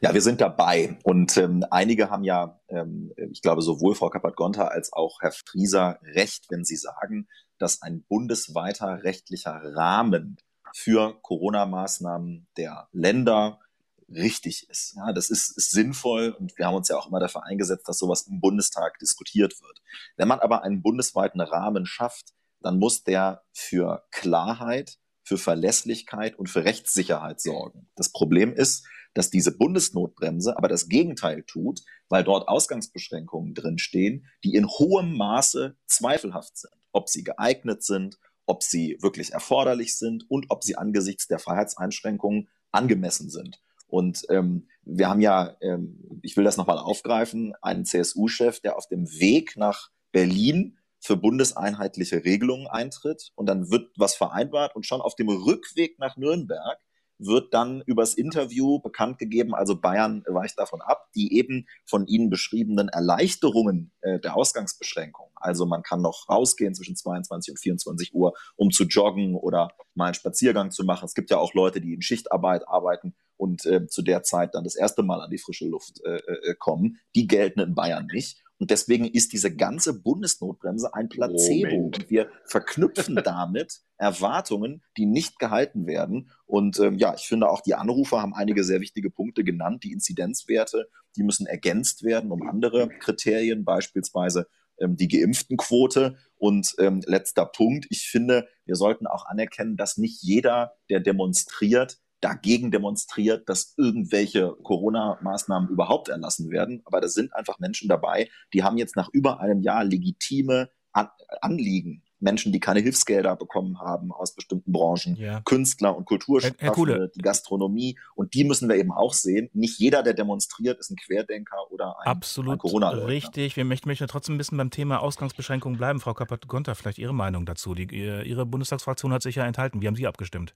Ja, wir sind dabei. Und ähm, einige haben ja, ähm, ich glaube, sowohl Frau Kappert-Gonter als auch Herr Frieser recht, wenn sie sagen, dass ein bundesweiter rechtlicher Rahmen für Corona-Maßnahmen der Länder richtig ist. Ja, das ist, ist sinnvoll und wir haben uns ja auch immer dafür eingesetzt, dass sowas im Bundestag diskutiert wird. Wenn man aber einen bundesweiten Rahmen schafft, dann muss der für Klarheit, für Verlässlichkeit und für Rechtssicherheit sorgen. Das Problem ist, dass diese Bundesnotbremse aber das Gegenteil tut, weil dort Ausgangsbeschränkungen drinstehen, die in hohem Maße zweifelhaft sind, ob sie geeignet sind, ob sie wirklich erforderlich sind und ob sie angesichts der Freiheitseinschränkungen angemessen sind. Und ähm, wir haben ja, ähm, ich will das nochmal aufgreifen, einen CSU-Chef, der auf dem Weg nach Berlin für bundeseinheitliche Regelungen eintritt und dann wird was vereinbart und schon auf dem Rückweg nach Nürnberg wird dann übers Interview bekannt gegeben, also Bayern weicht davon ab, die eben von Ihnen beschriebenen Erleichterungen äh, der Ausgangsbeschränkung. Also man kann noch rausgehen zwischen 22 und 24 Uhr, um zu joggen oder mal einen Spaziergang zu machen. Es gibt ja auch Leute, die in Schichtarbeit arbeiten und äh, zu der Zeit dann das erste Mal an die frische Luft äh, äh, kommen. Die gelten in Bayern nicht. Und deswegen ist diese ganze Bundesnotbremse ein Placebo. Moment. Und wir verknüpfen damit Erwartungen, die nicht gehalten werden. Und ähm, ja, ich finde auch die Anrufer haben einige sehr wichtige Punkte genannt. Die Inzidenzwerte, die müssen ergänzt werden um andere Kriterien, beispielsweise ähm, die Geimpftenquote. Und ähm, letzter Punkt, ich finde, wir sollten auch anerkennen, dass nicht jeder, der demonstriert, dagegen demonstriert, dass irgendwelche Corona-Maßnahmen überhaupt erlassen werden. Aber da sind einfach Menschen dabei, die haben jetzt nach über einem Jahr legitime An Anliegen. Menschen, die keine Hilfsgelder bekommen haben aus bestimmten Branchen, Ja. Künstler und Kulturschaffende, die Gastronomie. Und die müssen wir eben auch sehen. Nicht jeder, der demonstriert, ist ein Querdenker oder ein, ein Absolut Corona-Leugner. richtig. Wir möchten, möchten trotzdem ein bisschen beim Thema Ausgangsbeschränkungen bleiben. Frau Kappert-Gonter, vielleicht Ihre Meinung dazu. Die, Ihr- Ihre Bundestagsfraktion hat sich ja enthalten. Wie haben Sie abgestimmt?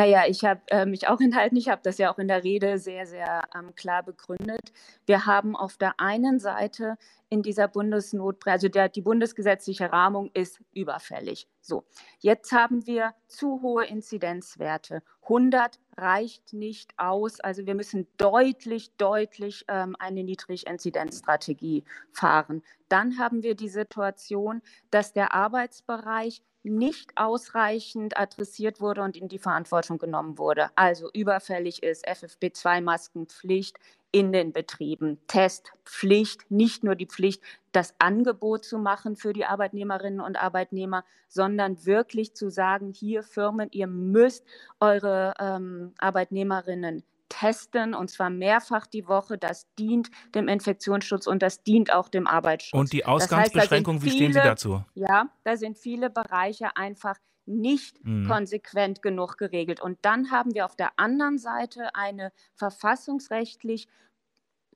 Naja, ich habe äh, mich auch enthalten. Ich habe das ja auch in der Rede sehr, sehr ähm, klar begründet. Wir haben auf der einen Seite in dieser Bundesnotbremse, also der, die bundesgesetzliche Rahmung ist überfällig. So, jetzt haben wir zu hohe Inzidenzwerte. 100 reicht nicht aus. Also wir müssen deutlich, deutlich ähm, eine Niedriginzidenzstrategie fahren. Dann haben wir die Situation, dass der Arbeitsbereich nicht ausreichend adressiert wurde und in die Verantwortung genommen wurde. Also überfällig ist FFP2-Maskenpflicht in den Betrieben, Testpflicht, nicht nur die Pflicht, das Angebot zu machen für die Arbeitnehmerinnen und Arbeitnehmer, sondern wirklich zu sagen, hier Firmen, ihr müsst eure ähm, Arbeitnehmerinnen testen und zwar mehrfach die Woche. Das dient dem Infektionsschutz und das dient auch dem Arbeitsschutz. Und die Ausgangsbeschränkung, das heißt, viele, wie stehen Sie dazu? Ja, da sind viele Bereiche einfach nicht mhm. konsequent genug geregelt. Und dann haben wir auf der anderen Seite eine verfassungsrechtlich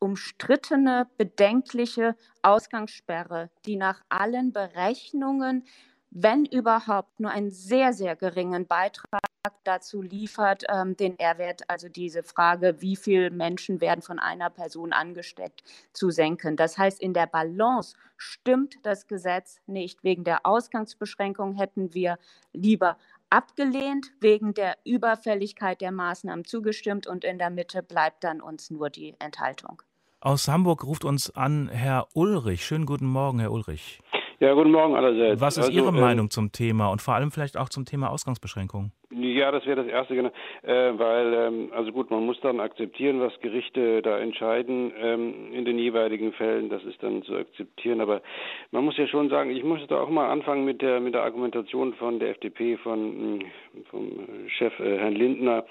umstrittene, bedenkliche Ausgangssperre, die nach allen Berechnungen wenn überhaupt, nur einen sehr, sehr geringen Beitrag dazu liefert, ähm, den R-Wert, also diese Frage, wie viele Menschen werden von einer Person angesteckt, zu senken. Das heißt, in der Balance stimmt das Gesetz nicht. Wegen der Ausgangsbeschränkung hätten wir lieber abgelehnt, wegen der Überfälligkeit der Maßnahmen zugestimmt und in der Mitte bleibt dann uns nur die Enthaltung. Aus Hamburg ruft uns an Herr Ulrich. Schönen guten Morgen, Herr Ulrich. Ja, guten Morgen allerseits. Was ist also, Ihre ähm, Meinung zum Thema und vor allem vielleicht auch zum Thema Ausgangsbeschränkungen? Ja, das wäre das Erste, genau. äh, weil, ähm, also gut, man muss dann akzeptieren, was Gerichte da entscheiden ähm, in den jeweiligen Fällen. Das ist dann zu akzeptieren. Aber man muss ja schon sagen, ich muss da auch mal anfangen mit der mit der Argumentation von der FDP, von vom Chef äh, Herrn Lindner,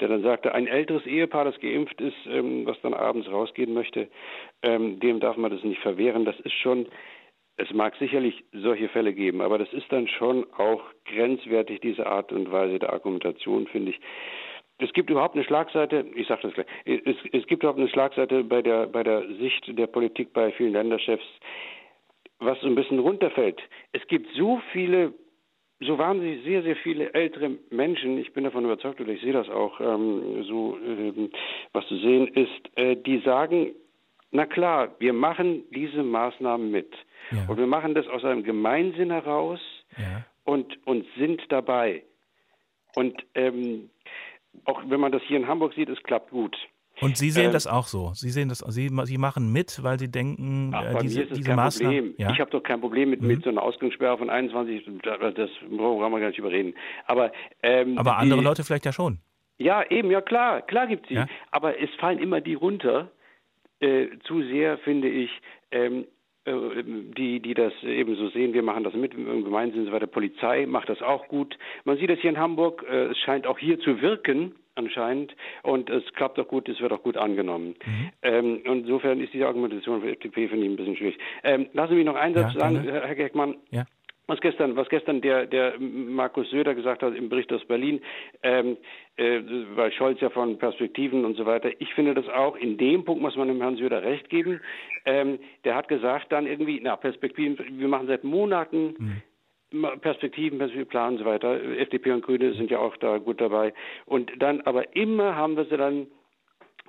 der dann sagte, ein älteres Ehepaar, das geimpft ist, ähm, was dann abends rausgehen möchte, ähm, dem darf man das nicht verwehren. Das ist schon es mag sicherlich solche Fälle geben, aber das ist dann schon auch grenzwertig, diese Art und Weise der Argumentation, finde ich. Es gibt überhaupt eine Schlagseite, ich sage das gleich, es, es gibt überhaupt eine Schlagseite bei der, bei der Sicht der Politik bei vielen Länderchefs, was so ein bisschen runterfällt. Es gibt so viele so wahnsinnig sehr, sehr viele ältere Menschen, ich bin davon überzeugt, oder ich sehe das auch ähm, so, ähm, was zu sehen ist, äh, die sagen, na klar, wir machen diese Maßnahmen mit. Ja. Und wir machen das aus einem Gemeinsinn heraus ja. und, und sind dabei. Und ähm, auch wenn man das hier in Hamburg sieht, es klappt gut. Und Sie sehen ähm, das auch so. Sie sehen das, Sie, Sie machen mit, weil Sie denken, ach, äh, diese, diese Maßnahmen. Ja? Ich habe doch kein Problem mit, mhm. mit so einer Ausgangssperre von 21, das brauchen wir gar nicht überreden. Aber, ähm, Aber andere die, Leute vielleicht ja schon. Ja, eben, ja klar, klar gibt es sie. Ja? Aber es fallen immer die runter, äh, zu sehr, finde ich, ähm, äh, die, die das eben so sehen, wir machen das mit im Gemeinsinn, so weiter. Polizei macht das auch gut. Man sieht es hier in Hamburg, äh, es scheint auch hier zu wirken, anscheinend, und es klappt auch gut, es wird auch gut angenommen. Mhm. Ähm, insofern ist diese Argumentation für FDP, finde ich, ein bisschen schwierig. Ähm, lassen Sie mich noch einen Satz ja, sagen, Herr Geckmann. Ja was gestern, was gestern der, der Markus Söder gesagt hat im Bericht aus Berlin, ähm, äh, weil Scholz ja von Perspektiven und so weiter. Ich finde das auch, in dem Punkt muss man dem Herrn Söder recht geben. Ähm, der hat gesagt dann irgendwie, na, Perspektiven, wir machen seit Monaten mhm. Perspektiven, Perspektivplan und so weiter. FDP und Grüne sind ja auch da gut dabei. Und dann, aber immer haben wir sie dann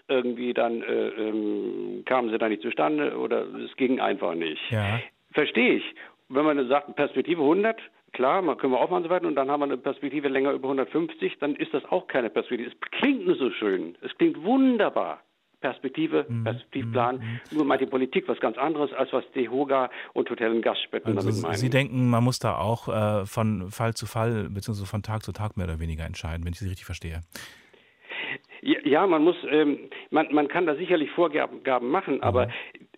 irgendwie dann äh, ähm, kamen sie da nicht zustande oder es ging einfach nicht. Ja. Verstehe ich wenn man sagt, Perspektive 100, klar, man können wir aufmachen und so weiter, und dann haben wir eine Perspektive länger über 150, dann ist das auch keine Perspektive. Es klingt nur so schön, es klingt wunderbar. Perspektive, mhm. Perspektivplan. Mhm. Nur meint die Politik was ganz anderes, als was die Hoga und Hotel- und Gaststätten also damit meinen. Sie denken, man muss da auch äh, von Fall zu Fall, beziehungsweise von Tag zu Tag mehr oder weniger entscheiden, wenn ich Sie richtig verstehe. Ja, man muss, ähm, man, man kann da sicherlich Vorgaben machen, aber mhm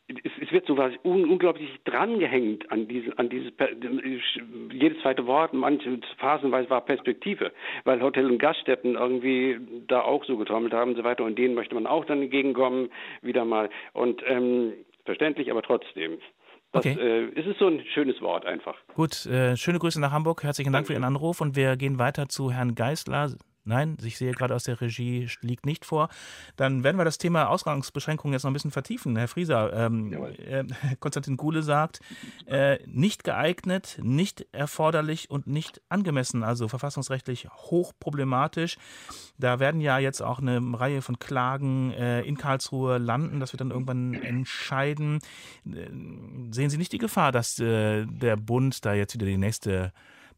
es, es, wird so was un, unglaublich drangehängt an diese, an dieses, jedes zweite Wort, manche phasenweise war Perspektive, weil Hotel und Gaststätten irgendwie da auch so getrommelt haben und so weiter und denen möchte man auch dann entgegenkommen, wieder mal. Und ähm, verständlich, aber trotzdem. Das, okay. Äh, es ist so ein schönes Wort einfach. Gut, äh, schöne Grüße nach Hamburg. Herzlichen Dank Danke. für Ihren Anruf und wir gehen weiter zu Herrn Geisler. Nein, ich sehe gerade aus der Regie, liegt nicht vor. Dann werden wir das Thema Ausgangsbeschränkungen jetzt noch ein bisschen vertiefen. Herr Frieser, ähm, äh, Konstantin Kuhle sagt, äh, nicht geeignet, nicht erforderlich und nicht angemessen, also verfassungsrechtlich hochproblematisch. Da werden ja jetzt auch eine Reihe von Klagen äh, in Karlsruhe landen, dass wir dann irgendwann entscheiden. Äh, sehen Sie nicht die Gefahr, dass äh, der Bund da jetzt wieder die nächste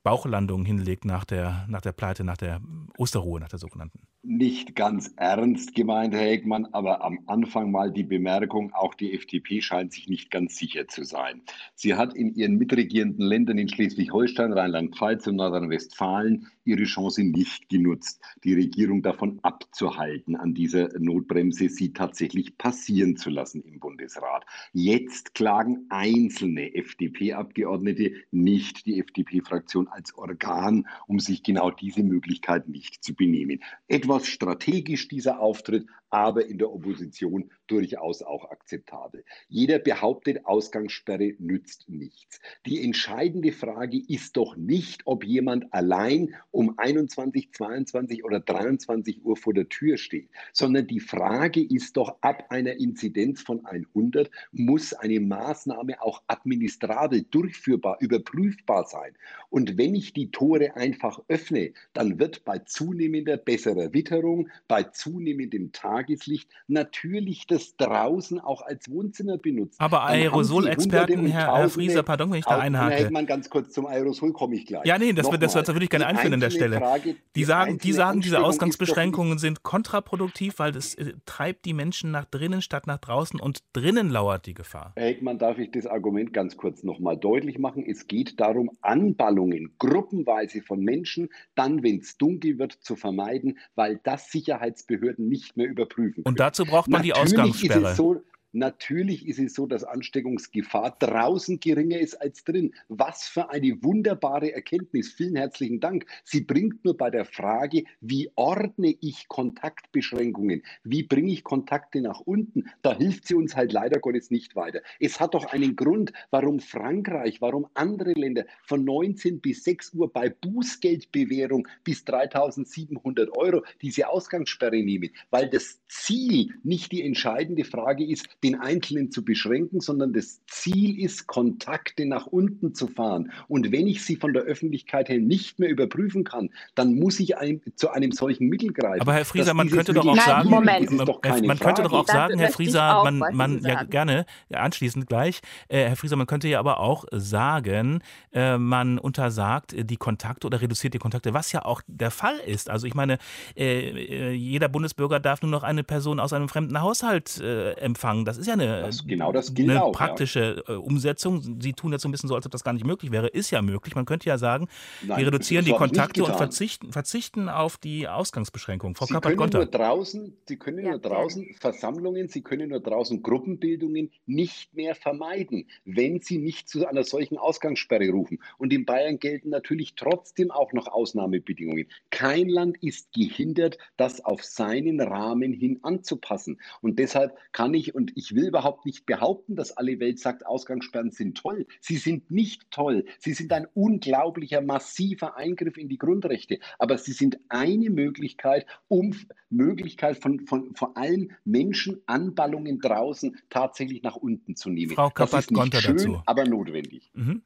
Bauchlandung hinlegt nach der, nach der Pleite, nach der Osterruhe, nach der sogenannten? Nicht ganz ernst gemeint, Herr Heckmann, aber am Anfang mal die Bemerkung, auch die FDP scheint sich nicht ganz sicher zu sein. Sie hat in ihren mitregierenden Ländern in Schleswig-Holstein, Rheinland-Pfalz und Nordrhein-Westfalen ihre Chance nicht genutzt, die Regierung davon abzuhalten, an dieser Notbremse sie tatsächlich passieren zu lassen im Bundesrat. Jetzt klagen einzelne FDP-Abgeordnete, nicht die FDP-Fraktion als Organ, um sich genau diese Möglichkeit nicht zu benehmen. Etwas strategisch dieser Auftritt, aber in der Opposition durchaus auch akzeptabel. Jeder behauptet, Ausgangssperre nützt nichts. Die entscheidende Frage ist doch nicht, ob jemand allein um 21, 22 oder 23 Uhr vor der Tür steht, sondern die Frage ist doch, ab einer Inzidenz von 100 muss eine Maßnahme auch administrabel, durchführbar, überprüfbar sein. Und wenn ich die Tore einfach öffne, dann wird bei zunehmender besserer Witterung, bei zunehmendem Tageslicht natürlich das draußen auch als Wohnzimmer benutzt. Aber Aerosolexperten, Herr, Herr Frieser, pardon, wenn ich da einhake. Herr Heckmann, ganz kurz zum Aerosol komme ich gleich. Ja, nee, das, das, das, würde ich gerne einführen an der Stelle. Frage, die, die, sagen, die sagen, diese Ausgangsbeschränkungen sind kontraproduktiv, weil das äh, treibt die Menschen nach drinnen statt nach draußen und drinnen lauert die Gefahr. Herr Heckmann, darf ich das Argument ganz kurz nochmal deutlich machen? Es geht darum, Anballungen gruppenweise von Menschen, dann, wenn es dunkel wird, zu vermeiden, weil das Sicherheitsbehörden nicht mehr überprüfen. Können. Und dazu braucht man Natürlich die Ausgangssperre. So, Natürlich ist es so, dass Ansteckungsgefahr draußen geringer ist als drin. Was für eine wunderbare Erkenntnis. Vielen herzlichen Dank. Sie bringt nur bei der Frage, wie ordne ich Kontaktbeschränkungen? Wie bringe ich Kontakte nach unten? Da hilft sie uns halt leider Gottes nicht weiter. Es hat doch einen Grund, warum Frankreich, warum andere Länder von 19 bis 6 Uhr bei Bußgeldbewährung bis 3700 Euro diese Ausgangssperre nehmen. Weil das Ziel nicht die entscheidende Frage ist, den Einzelnen zu beschränken, sondern das Ziel ist, Kontakte nach unten zu fahren. Und wenn ich sie von der Öffentlichkeit her nicht mehr überprüfen kann, dann muss ich ein, zu einem solchen Mittel greifen. Aber Herr Frieser, man könnte doch auch sagen, Moment. man könnte doch auch sagen, Herr Frieser, man, man ja gerne ja, anschließend gleich, äh, Herr Frieser, man könnte ja aber auch sagen, äh, man untersagt die Kontakte oder reduziert die Kontakte, was ja auch der Fall ist. Also ich meine, äh, äh jeder Bundesbürger darf nur noch eine Person aus einem fremden Haushalt äh, empfangen das ist ja eine, das, genau das eine auch, praktische ja. Äh, Umsetzung. Sie tun jetzt so ein bisschen so, als ob das gar nicht möglich wäre. Ist ja möglich. Man könnte ja sagen, Nein, wir reduzieren die Kontakte und verzichten, verzichten auf die Ausgangsbeschränkung. Frau Sie können nur draußen, Sie können ja, nur draußen. Versammlungen, Sie können nur draußen Gruppenbildungen nicht mehr vermeiden, wenn Sie nicht zu einer solchen Ausgangssperre rufen. Und in Bayern gelten natürlich trotzdem auch noch Ausnahmebedingungen. Kein Land ist gehindert, das auf seinen Rahmen hin anzupassen. Und deshalb kann ich, und ich will überhaupt nicht behaupten, dass alle Welt sagt, Ausgangssperren sind toll. Sie sind nicht toll. Sie sind ein unglaublicher, massiver Eingriff in die Grundrechte. Aber sie sind eine Möglichkeit, um Möglichkeit von, von vor allem Menschen Anballungen draußen tatsächlich nach unten zu nehmen. Frau Kappert, das ist nicht schön, dazu. aber notwendig. Mhm.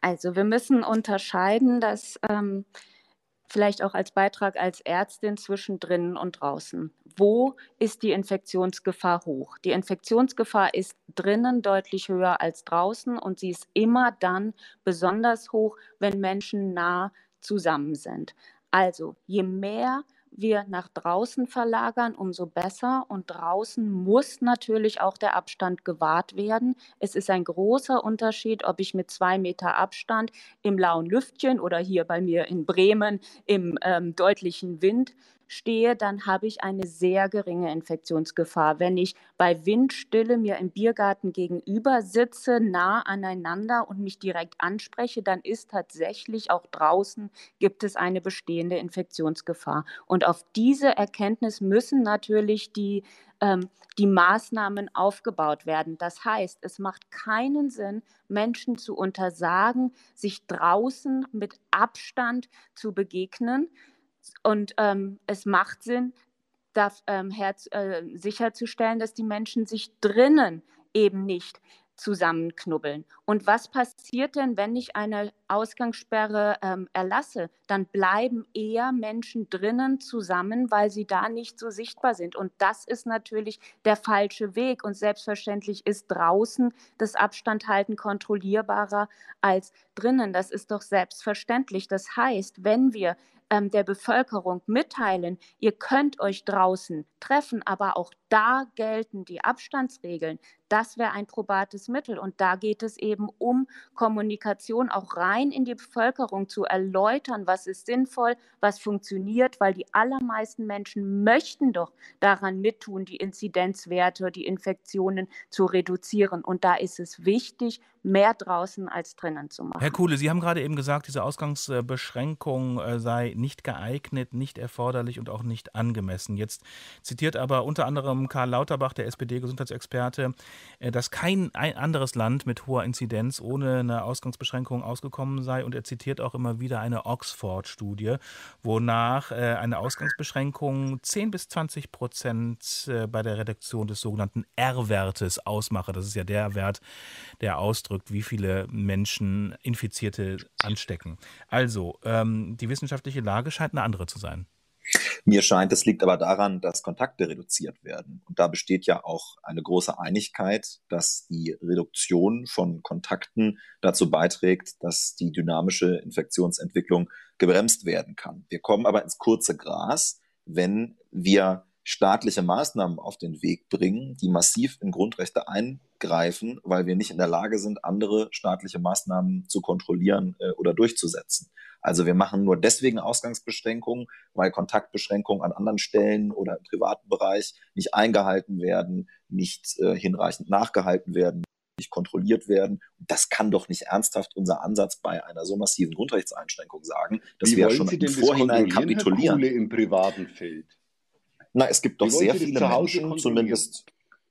Also wir müssen unterscheiden, dass ähm, vielleicht auch als Beitrag als Ärztin zwischen drinnen und draußen. Wo ist die Infektionsgefahr hoch? Die Infektionsgefahr ist drinnen deutlich höher als draußen und sie ist immer dann besonders hoch, wenn Menschen nah zusammen sind. Also je mehr wir nach draußen verlagern, umso besser. Und draußen muss natürlich auch der Abstand gewahrt werden. Es ist ein großer Unterschied, ob ich mit zwei Meter Abstand im lauen Lüftchen oder hier bei mir in Bremen im ähm, deutlichen Wind stehe, dann habe ich eine sehr geringe Infektionsgefahr. Wenn ich bei Windstille mir im Biergarten gegenüber sitze, nah aneinander und mich direkt anspreche, dann ist tatsächlich auch draußen gibt es eine bestehende Infektionsgefahr. Und auf diese Erkenntnis müssen natürlich die ähm, die Maßnahmen aufgebaut werden. Das heißt, es macht keinen Sinn, Menschen zu untersagen, sich draußen mit Abstand zu begegnen, und ähm, es macht Sinn, das, ähm, herz, äh, sicherzustellen, dass die Menschen sich drinnen eben nicht zusammenknubbeln. Und was passiert denn, wenn ich eine Ausgangssperre ähm, erlasse? Dann bleiben eher Menschen drinnen zusammen, weil sie da nicht so sichtbar sind. Und das ist natürlich der falsche Weg. Und selbstverständlich ist draußen das Abstandhalten kontrollierbarer als drinnen. Das ist doch selbstverständlich. Das heißt, wenn wir ähm, der Bevölkerung mitteilen, ihr könnt euch draußen treffen, aber auch da gelten die Abstandsregeln. Das wäre ein probates Mittel. Und da geht es eben um Kommunikation auch rein in die Bevölkerung zu erläutern, was ist sinnvoll, was funktioniert, weil die allermeisten Menschen möchten doch daran mittun, die Inzidenzwerte, die Infektionen zu reduzieren. Und da ist es wichtig, mehr draußen als drinnen zu machen. Herr Kuhle, Sie haben gerade eben gesagt, diese Ausgangsbeschränkung äh, sei nicht geeignet, nicht erforderlich und auch nicht angemessen. Jetzt zitiert aber unter anderem Karl Lauterbach, der SPD-Gesundheitsexperte, äh, dass kein anderes Land mit hoher Inzidenz ohne eine Ausgangsbeschränkung ausgekommen sei. Und er zitiert auch immer wieder eine Oxford-Studie, wonach äh, eine Ausgangsbeschränkung 10 bis 20 Prozent bei der Reduktion des sogenannten R-Wertes ausmache. Das ist ja der Wert, der ausdrückt, ausdrückt, wie viele Menschen Infizierte anstecken. Also, ähm, die wissenschaftliche Lage scheint eine andere zu sein. Mir scheint, es liegt aber daran, dass Kontakte reduziert werden. Und da besteht ja auch eine große Einigkeit, dass die Reduktion von Kontakten dazu beiträgt, dass die dynamische Infektionsentwicklung gebremst werden kann. Wir kommen aber ins kurze Gras, wenn wir staatliche Maßnahmen auf den Weg bringen, die massiv in Grundrechte eingreifen, weil wir nicht in der Lage sind, andere staatliche Maßnahmen zu kontrollieren äh, oder durchzusetzen. Also wir machen nur deswegen Ausgangsbeschränkungen, weil Kontaktbeschränkungen an anderen Stellen oder im privaten Bereich nicht eingehalten werden, nicht äh, hinreichend nachgehalten werden, nicht kontrolliert werden. Und das kann doch nicht ernsthaft unser Ansatz bei einer so massiven Grundrechtseinschränkung sagen, dass Wie wir wollen schon Sie im Vorhinein kapitulieren. Im privaten Feld? Na, es gibt doch sehr viele Menschen, zumindest,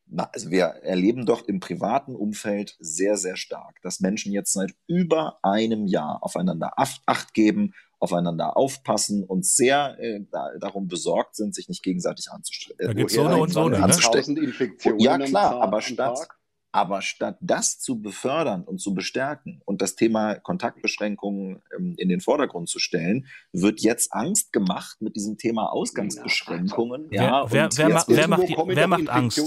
na, also wir erleben doch im privaten Umfeld sehr, sehr stark, dass Menschen jetzt seit über einem Jahr aufeinander Acht geben, aufeinander aufpassen und sehr äh, da, darum besorgt sind, sich nicht gegenseitig anzustrengen. Da gibt's so eine und so eine, ne? Tausend Infektionen Ja, klar, aber statt, Tag? Aber statt das zu befördern und zu bestärken und das Thema Kontaktbeschränkungen ähm, in den Vordergrund zu stellen, wird jetzt Angst gemacht mit diesem Thema Ausgangsbeschränkungen. Wer- ja, wer- wer ma- wer macht die- wer macht Angst?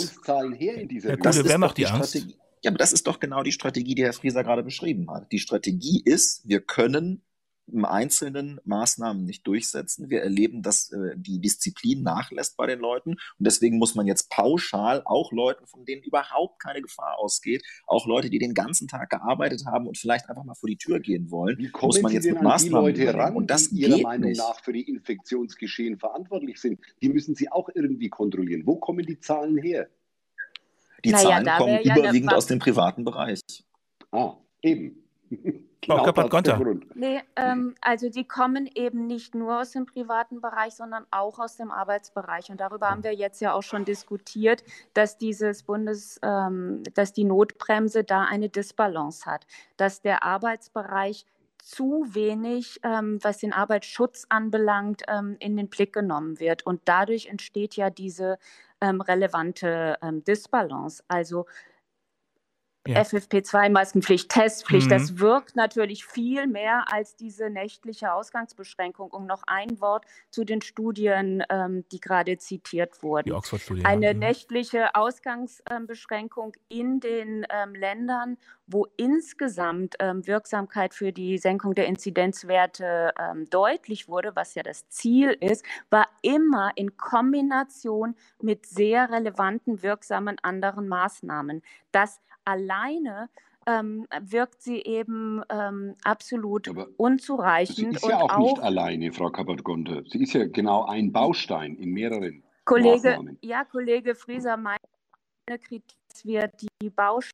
Herr? Kuhle, das wer macht doch die Angst? Strategie. Ja, aber das ist doch genau die Strategie, die Herr Frieser gerade beschrieben hat. Die Strategie ist, wir können im Einzelnen Maßnahmen nicht durchsetzen. Wir erleben, dass äh, die Disziplin nachlässt bei den Leuten. Und deswegen muss man jetzt pauschal auch Leuten, von denen überhaupt keine Gefahr ausgeht, auch Leute, die den ganzen Tag gearbeitet haben und vielleicht einfach mal vor die Tür gehen wollen, Wie muss man Sie jetzt mit an die Maßnahmen Leute ran, Und das die Ihrer Meinung nicht. nach für die Infektionsgeschehen verantwortlich sind? Die müssen Sie auch irgendwie kontrollieren. Wo kommen die Zahlen her? Die Naja, Zahlen kommen ja überwiegend aus dem privaten Bereich. Ah, eben. Frau Genau Kappert-Gonter. Grund. Nee, ähm, also die kommen eben nicht nur aus dem privaten Bereich, sondern auch aus dem Arbeitsbereich. Und darüber haben wir jetzt ja auch schon diskutiert, dass dieses Bundes, ähm, dass die Notbremse da eine Disbalance hat, dass der Arbeitsbereich zu wenig, ähm, was den Arbeitsschutz anbelangt, ähm, in den Blick genommen wird. Und dadurch entsteht ja diese ähm, relevante ähm, Disbalance. Also Ja. FFP2-Maskenpflicht, Testpflicht, Mhm. das wirkt natürlich viel mehr als diese nächtliche Ausgangsbeschränkung. Und noch ein Wort zu den Studien, ähm, die gerade zitiert Die wurden. Oxford-Studie. Eine ja. Mhm. nächtliche Ausgangsbeschränkung in den ähm, Ländern, wo insgesamt ähm, Wirksamkeit für die Senkung der Inzidenzwerte ähm, deutlich wurde, was ja das Ziel ist, war immer in Kombination mit sehr relevanten, wirksamen anderen Maßnahmen. Das alleine ähm, wirkt sie eben ähm, absolut Aber Sie unzureichend ist und ja auch, auch nicht alleine, Frau Kappert-Gonter. Sie ist ja genau ein Baustein in mehreren Kollege, Maßnahmen. ja, Kollege Frieser, meine Kritik, dass wir die Bausteine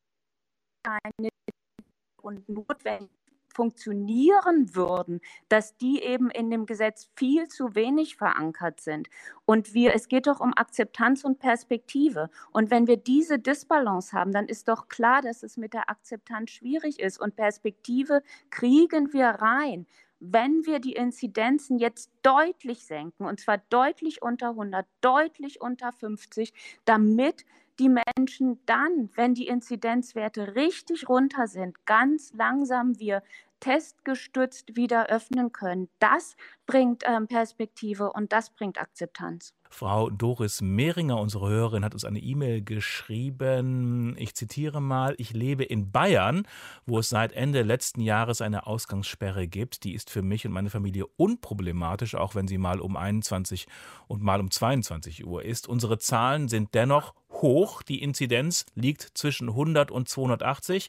und notwendig funktionieren würden, dass die eben in dem Gesetz viel zu wenig verankert sind. Und wir, es geht doch um Akzeptanz und Perspektive. Und wenn wir diese Disbalance haben, dann ist doch klar, dass es mit der Akzeptanz schwierig ist. Und Perspektive kriegen wir rein, wenn wir die Inzidenzen jetzt deutlich senken, und zwar deutlich unter 100, deutlich unter 50, damit die Menschen dann, wenn die Inzidenzwerte richtig runter sind, ganz langsam wir testgestützt wieder öffnen können. Das bringt ähm, Perspektive und das bringt Akzeptanz. Frau Doris Mehringer, unsere Hörerin, hat uns eine E-Mail geschrieben. Ich zitiere mal, ich lebe in Bayern, wo es seit Ende letzten Jahres eine Ausgangssperre gibt. Die ist für mich und meine Familie unproblematisch, auch wenn sie mal um 21 und mal um 22 Uhr ist. Unsere Zahlen sind dennoch hoch. Die Inzidenz liegt zwischen 100 und 280.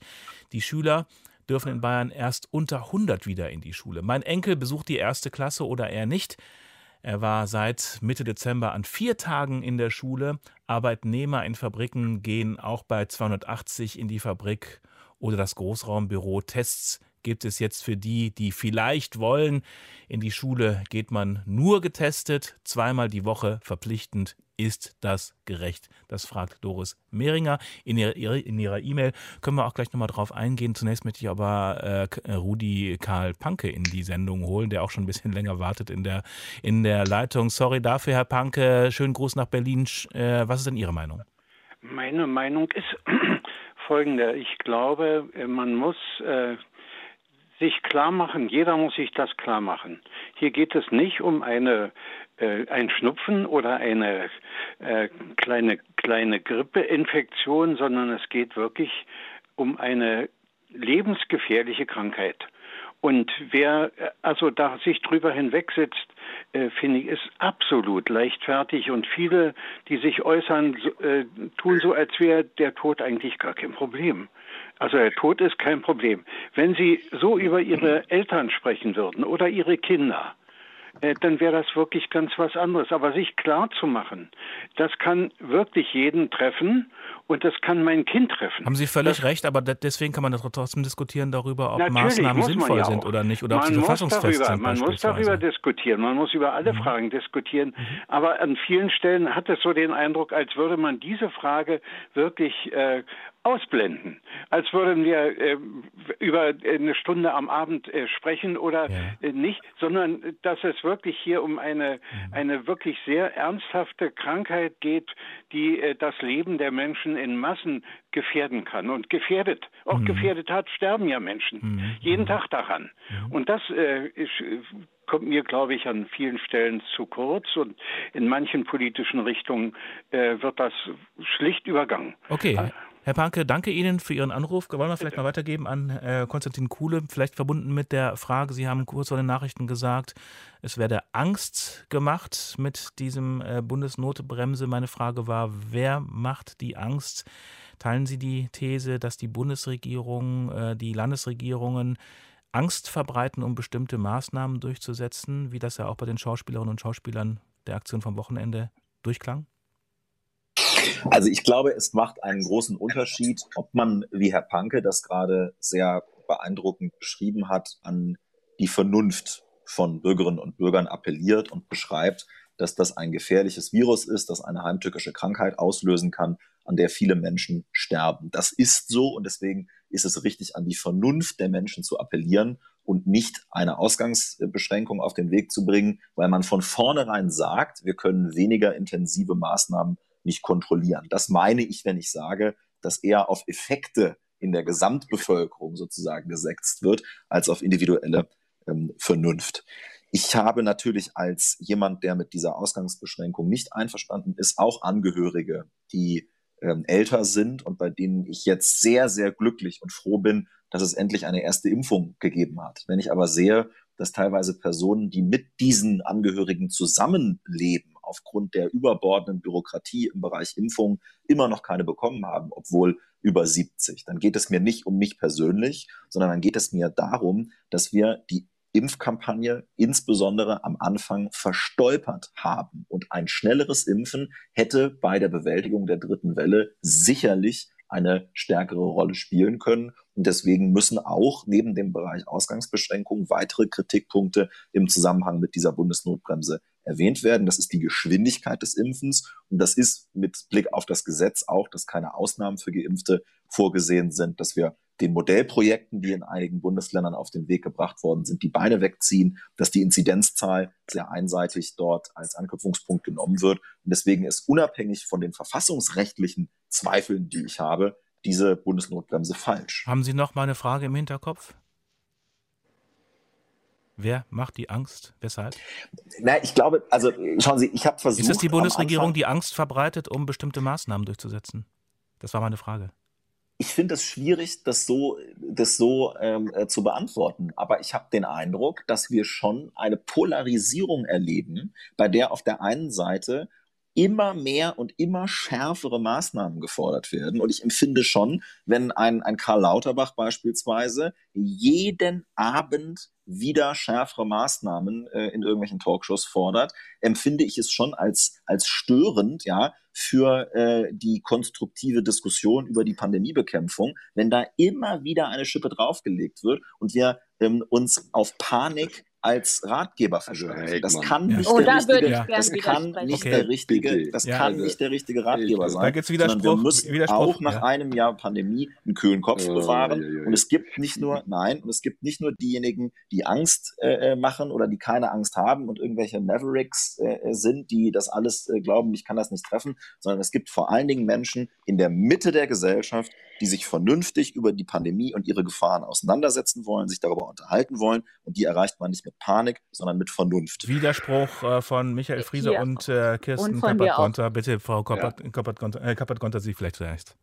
Die Schüler dürfen in Bayern erst unter 100 wieder in die Schule. Mein Enkel besucht die erste Klasse oder er nicht. Er war seit Mitte Dezember an vier Tagen in der Schule. Arbeitnehmer in Fabriken gehen auch bei 280 in die Fabrik oder das Großraumbüro. Tests gibt es jetzt für die, die vielleicht wollen. In die Schule geht man nur getestet, zweimal die Woche verpflichtend ist das gerecht? Das fragt Doris Mehringer in ihrer E-Mail. Können wir auch gleich nochmal drauf eingehen. Zunächst möchte ich aber äh, Rudi Karl Panke in die Sendung holen, der auch schon ein bisschen länger wartet in der, in der Leitung. Sorry dafür, Herr Panke. Schönen Gruß nach Berlin. Äh, was ist denn Ihre Meinung? Meine Meinung ist folgende. Ich glaube, man muss äh, sich klar machen, jeder muss sich das klar machen. Hier geht es nicht um eine äh, ein Schnupfen oder eine äh, kleine, kleine Grippeinfektion, sondern es geht wirklich um eine lebensgefährliche Krankheit. Und wer also da sich drüber hinwegsetzt, äh, finde ich, ist absolut leichtfertig. Und viele, die sich äußern, so, äh, tun so, als wäre der Tod eigentlich gar kein Problem. Also der Tod ist kein Problem. Wenn Sie so über Ihre Eltern sprechen würden oder Ihre Kinder, äh, dann wäre das wirklich ganz was anderes. Aber sich klar zu machen, das kann wirklich jeden treffen und das kann mein Kind treffen. Haben Sie völlig das, recht, aber deswegen kann man trotzdem diskutieren darüber, ob Maßnahmen sinnvoll ja sind oder nicht oder man ob sie verfassungsfest darüber, sind. Man muss darüber diskutieren, man muss über alle mhm. Fragen diskutieren, mhm. aber an vielen Stellen hat es so den Eindruck, als würde man diese Frage wirklich äh, ausblenden, als würden wir äh, über eine Stunde am Abend äh, sprechen oder ja. äh, nicht, sondern dass es wirklich hier um eine, mhm. eine wirklich sehr ernsthafte Krankheit geht, die äh, das Leben der Menschen in Massen gefährden kann und gefährdet. Auch mhm. gefährdet hat, sterben ja Menschen mhm. jeden Tag daran. Mhm. Und das äh, ist, kommt mir, glaube ich, an vielen Stellen zu kurz und in manchen politischen Richtungen äh, wird das schlicht übergangen. Okay. Herr Panke, danke Ihnen für Ihren Anruf. Wollen wir vielleicht mal weitergeben an äh, Konstantin Kuhle, vielleicht verbunden mit der Frage, Sie haben kurz vor den Nachrichten gesagt, es werde Angst gemacht mit diesem äh, Bundesnotbremse. Meine Frage war, wer macht die Angst? Teilen Sie die These, dass die Bundesregierung, äh, die Landesregierungen Angst verbreiten, um bestimmte Maßnahmen durchzusetzen, wie das ja auch bei den Schauspielerinnen und Schauspielern der Aktion vom Wochenende durchklang? Also ich glaube, es macht einen großen Unterschied, ob man, wie Herr Panke das gerade sehr beeindruckend beschrieben hat, an die Vernunft von Bürgerinnen und Bürgern appelliert und beschreibt, dass das ein gefährliches Virus ist, das eine heimtückische Krankheit auslösen kann, an der viele Menschen sterben. Das ist so und deswegen ist es richtig, an die Vernunft der Menschen zu appellieren und nicht eine Ausgangsbeschränkung auf den Weg zu bringen, weil man von vornherein sagt, wir können weniger intensive Maßnahmen nicht kontrollieren. Das meine ich, wenn ich sage, dass eher auf Effekte in der Gesamtbevölkerung sozusagen gesetzt wird, als auf individuelle ähm, Vernunft. Ich habe natürlich als jemand, der mit dieser Ausgangsbeschränkung nicht einverstanden ist, auch Angehörige, die ähm, älter sind und bei denen ich jetzt sehr, sehr glücklich und froh bin, dass es endlich eine erste Impfung gegeben hat. Wenn ich aber sehe, dass teilweise Personen, die mit diesen Angehörigen zusammenleben, aufgrund der überbordenden Bürokratie im Bereich Impfung immer noch keine bekommen haben, obwohl über 70. Dann geht es mir nicht um mich persönlich, sondern dann geht es mir darum, dass wir die Impfkampagne insbesondere am Anfang verstolpert haben. Und ein schnelleres Impfen hätte bei der Bewältigung der dritten Welle sicherlich eine stärkere Rolle spielen können. Und deswegen müssen auch neben dem Bereich Ausgangsbeschränkungen weitere Kritikpunkte im Zusammenhang mit dieser Bundesnotbremse erwähnt werden. Das ist die Geschwindigkeit des Impfens. Und das ist mit Blick auf das Gesetz auch, dass keine Ausnahmen für Geimpfte vorgesehen sind, dass wir den Modellprojekten, die in einigen Bundesländern auf den Weg gebracht worden sind, die Beine wegziehen, dass die Inzidenzzahl sehr einseitig dort als Anknüpfungspunkt genommen wird. Und deswegen ist unabhängig von den verfassungsrechtlichen Zweifeln, die ich habe, diese Bundesnotbremse falsch. Haben Sie noch mal eine Frage im Hinterkopf? Wer macht die Angst? Weshalb? Na, ich glaube, also schauen Sie, ich habe versucht. Ist es die Bundesregierung, die Angst verbreitet, um bestimmte Maßnahmen durchzusetzen? Das war meine Frage. Ich finde es schwierig, das so, das so ähm, äh, zu beantworten. Aber ich habe den Eindruck, dass wir schon eine Polarisierung erleben, bei der auf der einen Seite immer mehr und immer schärfere Maßnahmen gefordert werden. Und ich empfinde schon, wenn ein, ein Karl Lauterbach beispielsweise jeden Abend wieder schärfere Maßnahmen äh, in irgendwelchen Talkshows fordert, empfinde ich es schon als, als störend, ja, für äh, die konstruktive Diskussion über die Pandemiebekämpfung, wenn da immer wieder eine Schippe draufgelegt wird und wir ähm, uns auf Panik als Ratgeber verstanden. das kann nicht der da richtige, das kann nicht der richtige, das kann nicht der richtige Ratgeber Da sein. gibt's sondern Widerspruch- wir müssen Widerspruch, auch nach ja. einem Jahr Pandemie einen kühlen Kopf Oh, bewahren. ja, ja, ja. Und es gibt nicht nur, nein, und es gibt nicht nur diejenigen, die Angst äh, äh, machen oder die keine Angst haben und irgendwelche Mavericks äh, sind, die das alles äh, glauben, ich kann das nicht treffen, sondern es gibt vor allen Dingen Menschen in der Mitte der Gesellschaft, die sich vernünftig über die Pandemie und ihre Gefahren auseinandersetzen wollen, sich darüber unterhalten wollen. Und die erreicht man nicht mit Panik, sondern mit Vernunft. Widerspruch äh, von Michael Friese Hier. und äh, Kirsten. Kappert-Gonter. Bitte, Frau Kappert- Kappert-Gonter, äh, Kappert-Gonter, Sie vielleicht zuerst.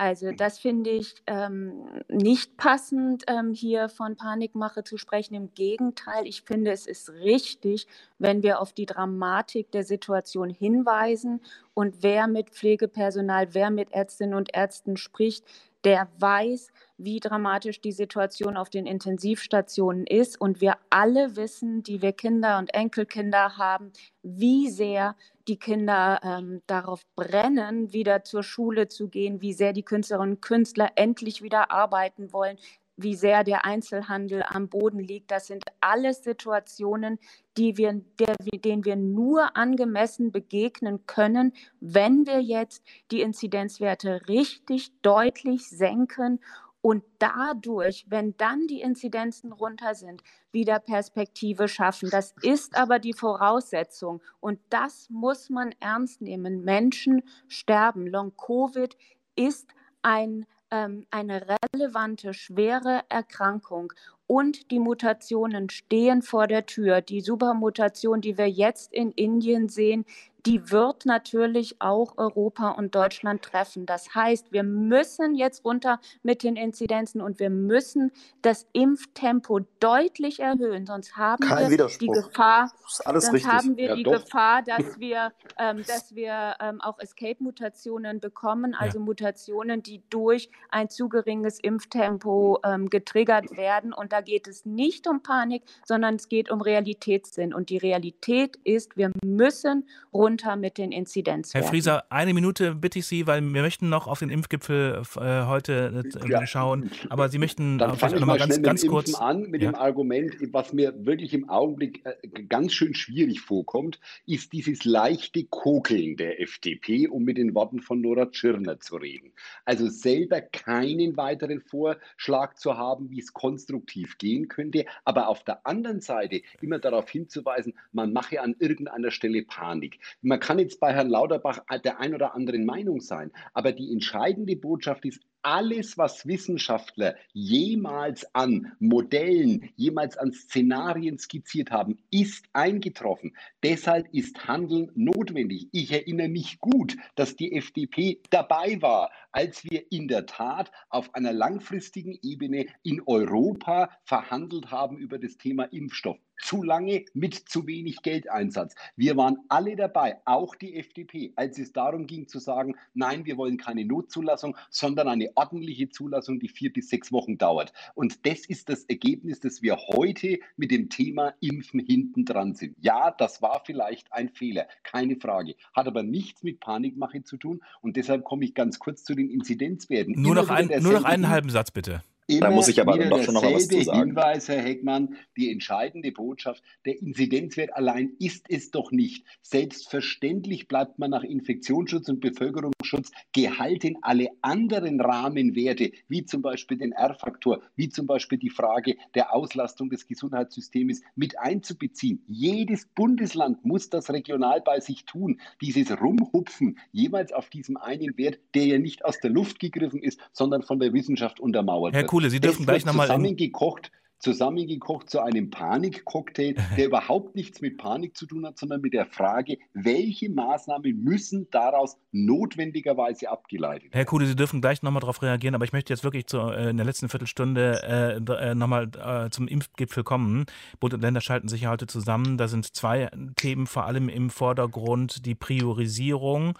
Also das finde ich ähm, nicht passend, ähm, hier von Panikmache zu sprechen. Im Gegenteil, ich finde, es ist richtig, wenn wir auf die Dramatik der Situation hinweisen. Und wer mit Pflegepersonal, wer mit Ärztinnen und Ärzten spricht, der weiß, wie dramatisch die Situation auf den Intensivstationen ist. Und wir alle wissen, die wir Kinder und Enkelkinder haben, wie sehr die Kinder ähm, darauf brennen, wieder zur Schule zu gehen, wie sehr die Künstlerinnen und Künstler endlich wieder arbeiten wollen, wie sehr der Einzelhandel am Boden liegt. Das sind alles Situationen, die wir, der, denen wir nur angemessen begegnen können, wenn wir jetzt die Inzidenzwerte richtig deutlich senken und dadurch, wenn dann die Inzidenzen runter sind, wieder Perspektive schaffen. Das ist aber die Voraussetzung und das muss man ernst nehmen. Menschen sterben. Long-Covid ist ein, ähm, eine relevante, schwere Erkrankung. Und die Mutationen stehen vor der Tür. Die Supermutation, die wir jetzt in Indien sehen, die wird natürlich auch Europa und Deutschland treffen. Das heißt, wir müssen jetzt runter mit den Inzidenzen und wir müssen das Impftempo deutlich erhöhen, sonst haben Kein wir Widerspruch. die Gefahr, sonst richtig. haben wir Ja, die doch. Gefahr, dass wir, ähm, dass wir ähm, auch Escape-Mutationen bekommen, also Mutationen, die durch ein zu geringes Impftempo ähm, getriggert werden. Und da geht es nicht um Panik, sondern es geht um Realitätssinn. Und die Realität ist, wir müssen runter mit den Herr Inzidenzwerten. Frieser, eine Minute bitte ich Sie, weil wir möchten noch auf den Impfgipfel äh, heute äh, Ja. schauen. Aber Sie möchten Dann fange ich mal ganz, schnell mit ganz dem kurz. Impfen an, mit Ja. dem Argument, was mir wirklich im Augenblick äh, ganz schön schwierig vorkommt, ist dieses leichte Kokeln der FDP, um mit den Worten von Nora Tschirner zu reden. Also selber keinen weiteren Vorschlag zu haben, wie es konstruktiv gehen könnte, aber auf der anderen Seite immer darauf hinzuweisen, man mache an irgendeiner Stelle Panik. Man kann jetzt bei Herrn Lauterbach der ein oder anderen Meinung sein, aber die entscheidende Botschaft ist, alles, was Wissenschaftler jemals an Modellen, jemals an Szenarien skizziert haben, ist eingetroffen. Deshalb ist Handeln notwendig. Ich erinnere mich gut, dass die FDP dabei war, als wir in der Tat auf einer langfristigen Ebene in Europa verhandelt haben über das Thema Impfstoff. Zu lange mit zu wenig Geldeinsatz. Wir waren alle dabei, auch die FDP, als es darum ging zu sagen, nein, wir wollen keine Notzulassung, sondern eine ordentliche Zulassung, die vier bis sechs Wochen dauert. Und das ist das Ergebnis, dass wir heute mit dem Thema Impfen hinten dran sind. Ja, das war vielleicht ein Fehler, keine Frage. Hat aber nichts mit Panikmache zu tun. Und deshalb komme ich ganz kurz zu den Inzidenzwerten. Nur Immer noch, ein, nur noch einen halben Satz, bitte. Da muss ich aber doch schon noch mal was zu sagen. Hinweis, Herr Heckmann, die entscheidende Botschaft, der Inzidenzwert allein ist es doch nicht. Selbstverständlich bleibt man nach Infektionsschutz und Bevölkerungsschutz gehalten, alle anderen Rahmenwerte, wie zum Beispiel den R-Faktor, wie zum Beispiel die Frage der Auslastung des Gesundheitssystems mit einzubeziehen. Jedes Bundesland muss das regional bei sich tun. Dieses Rumhupfen jeweils auf diesem einen Wert, der ja nicht aus der Luft gegriffen ist, sondern von der Wissenschaft untermauert Herr wird. Kuhle, Sie dürfen gleich wird noch mal in- zusammengekocht. zusammengekocht zu einem Panikcocktail, der überhaupt nichts mit Panik zu tun hat, sondern mit der Frage, welche Maßnahmen müssen daraus notwendigerweise abgeleitet werden. Herr Kude, Sie dürfen gleich nochmal darauf reagieren, aber ich möchte jetzt wirklich zu, äh, in der letzten Viertelstunde äh, äh nochmal äh, zum Impfgipfel kommen. Bund und Länder schalten sich ja heute zusammen. Da sind zwei Themen vor allem im Vordergrund. Die Priorisierung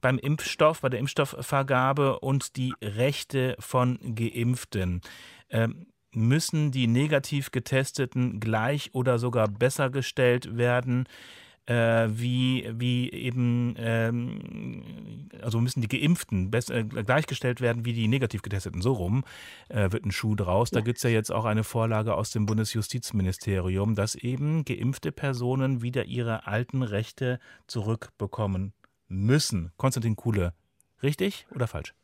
beim Impfstoff, bei der Impfstoffvergabe und die Rechte von Geimpften. Ähm, müssen die negativ getesteten gleich oder sogar besser gestellt werden? Äh, wie, wie eben, ähm, also müssen die Geimpften äh, gleichgestellt werden wie die negativ getesteten. So rum äh, wird ein Schuh draus. Da gibt es ja jetzt auch eine Vorlage aus dem Bundesjustizministerium, dass eben geimpfte Personen wieder ihre alten Rechte zurückbekommen müssen. Konstantin Kuhle, richtig oder falsch?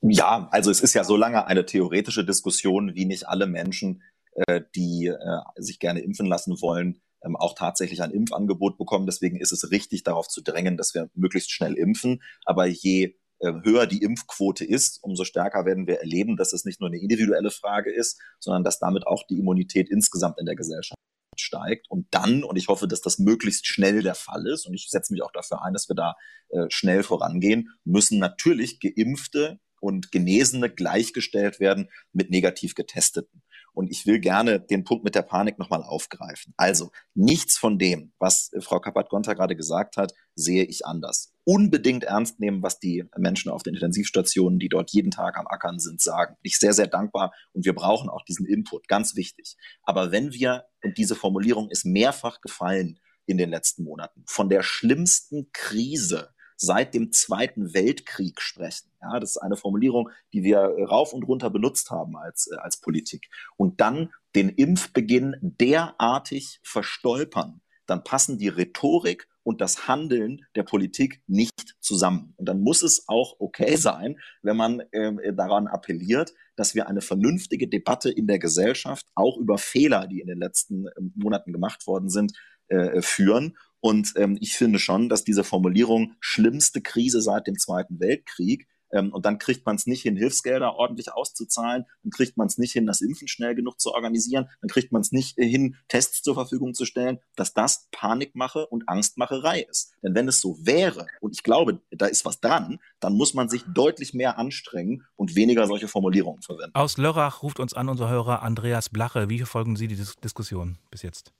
Ja, also es ist ja so lange eine theoretische Diskussion, wie nicht alle Menschen, äh, die äh, sich gerne impfen lassen wollen, ähm, auch tatsächlich ein Impfangebot bekommen. Deswegen ist es richtig, darauf zu drängen, dass wir möglichst schnell impfen. Aber je äh, höher die Impfquote ist, umso stärker werden wir erleben, dass es nicht nur eine individuelle Frage ist, sondern dass damit auch die Immunität insgesamt in der Gesellschaft steigt. Und dann, und ich hoffe, dass das möglichst schnell der Fall ist, und ich setze mich auch dafür ein, dass wir da äh, schnell vorangehen, müssen natürlich geimpfte und Genesene gleichgestellt werden mit negativ getesteten. Und ich will gerne den Punkt mit der Panik nochmal aufgreifen. Also nichts von dem, was Frau Kappert-Gonter gerade gesagt hat, sehe ich anders. Unbedingt ernst nehmen, was die Menschen auf den Intensivstationen, die dort jeden Tag am Ackern sind, sagen. Bin ich sehr, sehr dankbar und wir brauchen auch diesen Input, ganz wichtig. Aber wenn wir, und diese Formulierung ist mehrfach gefallen in den letzten Monaten, von der schlimmsten Krise seit dem Zweiten Weltkrieg sprechen. Ja, das ist eine Formulierung, die wir rauf und runter benutzt haben als, äh, als Politik. Und dann den Impfbeginn derartig verstolpern, dann passen die Rhetorik und das Handeln der Politik nicht zusammen. Und dann muss es auch okay sein, wenn man äh, daran appelliert, dass wir eine vernünftige Debatte in der Gesellschaft auch über Fehler, die in den letzten äh, Monaten gemacht worden sind, äh, führen und ähm, ich finde schon, dass diese Formulierung schlimmste Krise seit dem Zweiten Weltkrieg ähm, und dann kriegt man es nicht hin, Hilfsgelder ordentlich auszuzahlen, dann kriegt man es nicht hin, das Impfen schnell genug zu organisieren, dann kriegt man es nicht hin, Tests zur Verfügung zu stellen, dass das Panikmache und Angstmacherei ist. Denn wenn es so wäre, und ich glaube, da ist was dran, dann muss man sich deutlich mehr anstrengen und weniger solche Formulierungen verwenden. Aus Lörrach ruft uns an unser Hörer Andreas Blache. Wie verfolgen Sie die Dis Diskussion bis jetzt?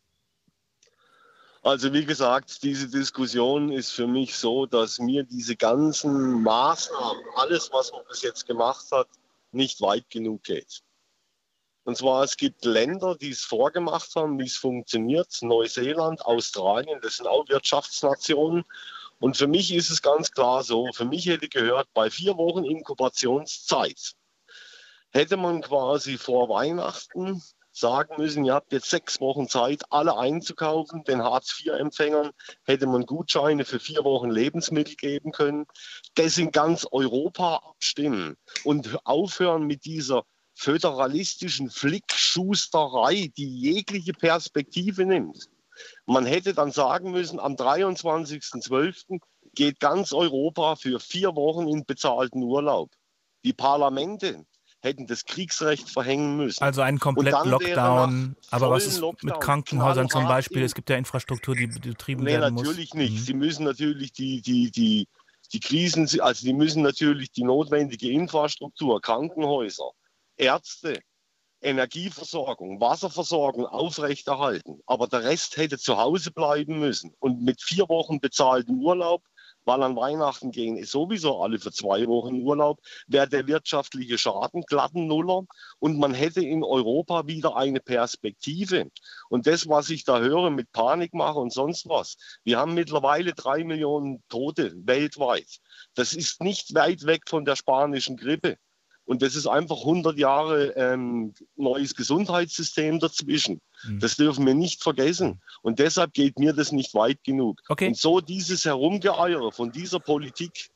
Also wie gesagt, diese Diskussion ist für mich so, dass mir diese ganzen Maßnahmen, alles, was man bis jetzt gemacht hat, nicht weit genug geht. Und zwar, es gibt Länder, die es vorgemacht haben, wie es funktioniert. Neuseeland, Australien, das sind auch Wirtschaftsnationen. Und für mich ist es ganz klar so, für mich hätte gehört, bei vier Wochen Inkubationszeit hätte man quasi vor Weihnachten sagen müssen, ihr habt jetzt sechs Wochen Zeit, alle einzukaufen. Den Hartz-IV-Empfängern hätte man Gutscheine für vier Wochen Lebensmittel geben können. Das in ganz Europa abstimmen und aufhören mit dieser föderalistischen Flickschusterei, die jegliche Perspektive nimmt. Man hätte dann sagen müssen, am 23.12. geht ganz Europa für vier Wochen in bezahlten Urlaub. Die Parlamente, hätten das Kriegsrecht verhängen müssen. Also einen kompletten Lockdown. Aber was ist Lockdown, mit Krankenhäusern zum Beispiel? Es gibt ja Infrastruktur, die betrieben nee, werden muss. natürlich nicht. Mhm. Sie müssen natürlich die, die, die, die Krisen, also die müssen natürlich die notwendige Infrastruktur, Krankenhäuser, Ärzte, Energieversorgung, Wasserversorgung aufrechterhalten. Aber der Rest hätte zu Hause bleiben müssen. Und mit vier Wochen bezahltem Urlaub weil an Weihnachten gehen sowieso alle für zwei Wochen Urlaub, wäre der wirtschaftliche Schaden glatten Nuller und man hätte in Europa wieder eine Perspektive. Und das, was ich da höre mit Panikmache und sonst was, wir haben mittlerweile drei Millionen Tote weltweit. Das ist nicht weit weg von der spanischen Grippe. Und das ist einfach 100 Jahre ähm, neues Gesundheitssystem dazwischen. Mhm. Das dürfen wir nicht vergessen. Und deshalb geht mir das nicht weit genug. Okay. Und so dieses Herumgeeiere von dieser Politik,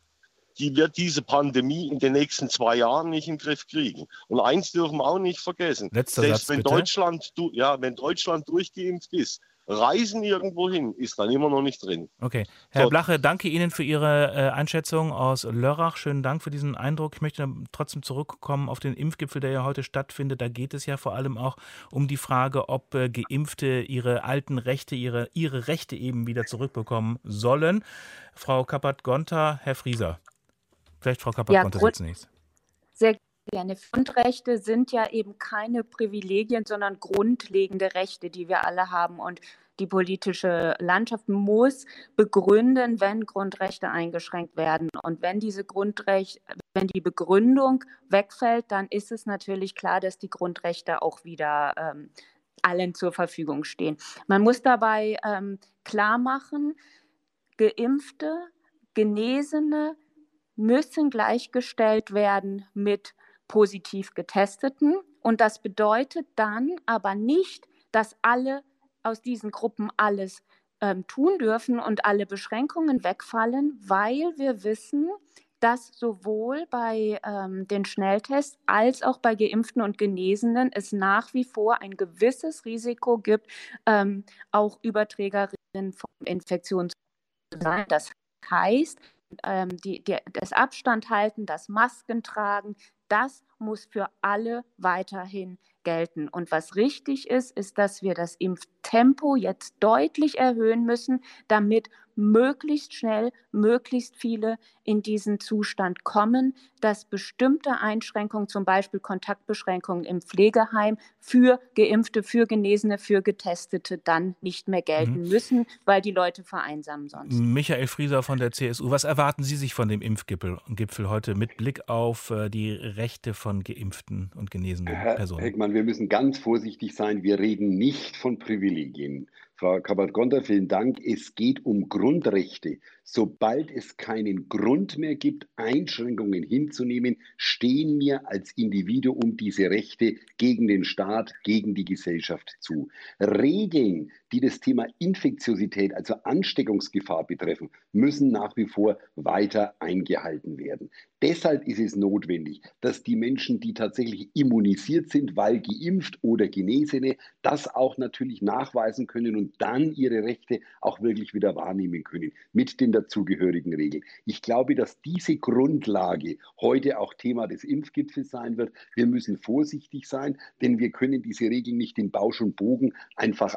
die wird diese Pandemie in den nächsten zwei Jahren nicht in den Griff kriegen. Und eins dürfen wir auch nicht vergessen. Letzter Selbst Satz, wenn bitte. Deutschland, ja, wenn Deutschland durchgeimpft ist, Reisen irgendwo hin ist dann immer noch nicht drin. Okay. Herr So. Blache, danke Ihnen für Ihre äh, Einschätzung aus Lörrach. Schönen Dank für diesen Eindruck. Ich möchte trotzdem zurückkommen auf den Impfgipfel, der ja heute stattfindet. Da geht es ja vor allem auch um die Frage, ob äh, Geimpfte ihre alten Rechte, ihre, ihre Rechte eben wieder zurückbekommen sollen. Frau Kappert-Gonter, Herr Frieser. Vielleicht Frau Kappert-Gonter Grund- zunächst. Sehr gerne. Grundrechte sind ja eben keine Privilegien, sondern grundlegende Rechte, die wir alle haben. Und die politische Landschaft muss begründen, wenn Grundrechte eingeschränkt werden. Und wenn diese Grundrechte, wenn die Begründung wegfällt, dann ist es natürlich klar, dass die Grundrechte auch wieder ähm, allen zur Verfügung stehen. Man muss dabei ähm, klar machen, Geimpfte, Genesene müssen gleichgestellt werden mit positiv Getesteten. Und das bedeutet dann aber nicht, dass alle aus diesen Gruppen alles ähm, tun dürfen und alle Beschränkungen wegfallen, weil wir wissen, dass sowohl bei ähm, den Schnelltests als auch bei Geimpften und Genesenen es nach wie vor ein gewisses Risiko gibt, ähm, auch Überträgerinnen von Infektionen zu sein. Das heißt, ähm, die, die, das Abstand halten, das Masken tragen, das muss für alle weiterhin gelten. Und was richtig ist, ist, dass wir das Impftempo jetzt deutlich erhöhen müssen, damit möglichst schnell möglichst viele in diesen Zustand kommen, dass bestimmte Einschränkungen, zum Beispiel Kontaktbeschränkungen im Pflegeheim für Geimpfte, für Genesene, für Getestete dann nicht mehr gelten Mhm. müssen, weil die Leute vereinsamen sonst. Michael Frieser von der CSU, was erwarten Sie sich von dem Impfgipfel Gipfel heute mit Blick auf äh, die Rechte von geimpften und genesenen Herr Personen? Heckmann, wir müssen ganz vorsichtig sein. Wir reden nicht von Privilegien. Frau Kappert-Gonter, vielen Dank. Es geht um Grundrechte. Sobald es keinen Grund mehr gibt, Einschränkungen hinzunehmen, stehen mir als Individuum diese Rechte gegen den Staat, gegen die Gesellschaft zu. Regeln, die das Thema Infektiosität, also Ansteckungsgefahr betreffen, müssen nach wie vor weiter eingehalten werden. Deshalb ist es notwendig, dass die Menschen, die tatsächlich immunisiert sind, weil geimpft oder Genesene, das auch natürlich nachweisen können und dann ihre Rechte auch wirklich wieder wahrnehmen können mit den dazugehörigen Regeln. Ich glaube, dass diese Grundlage heute auch Thema des Impfgipfels sein wird. Wir müssen vorsichtig sein, denn wir können diese Regeln nicht in Bausch und Bogen einfach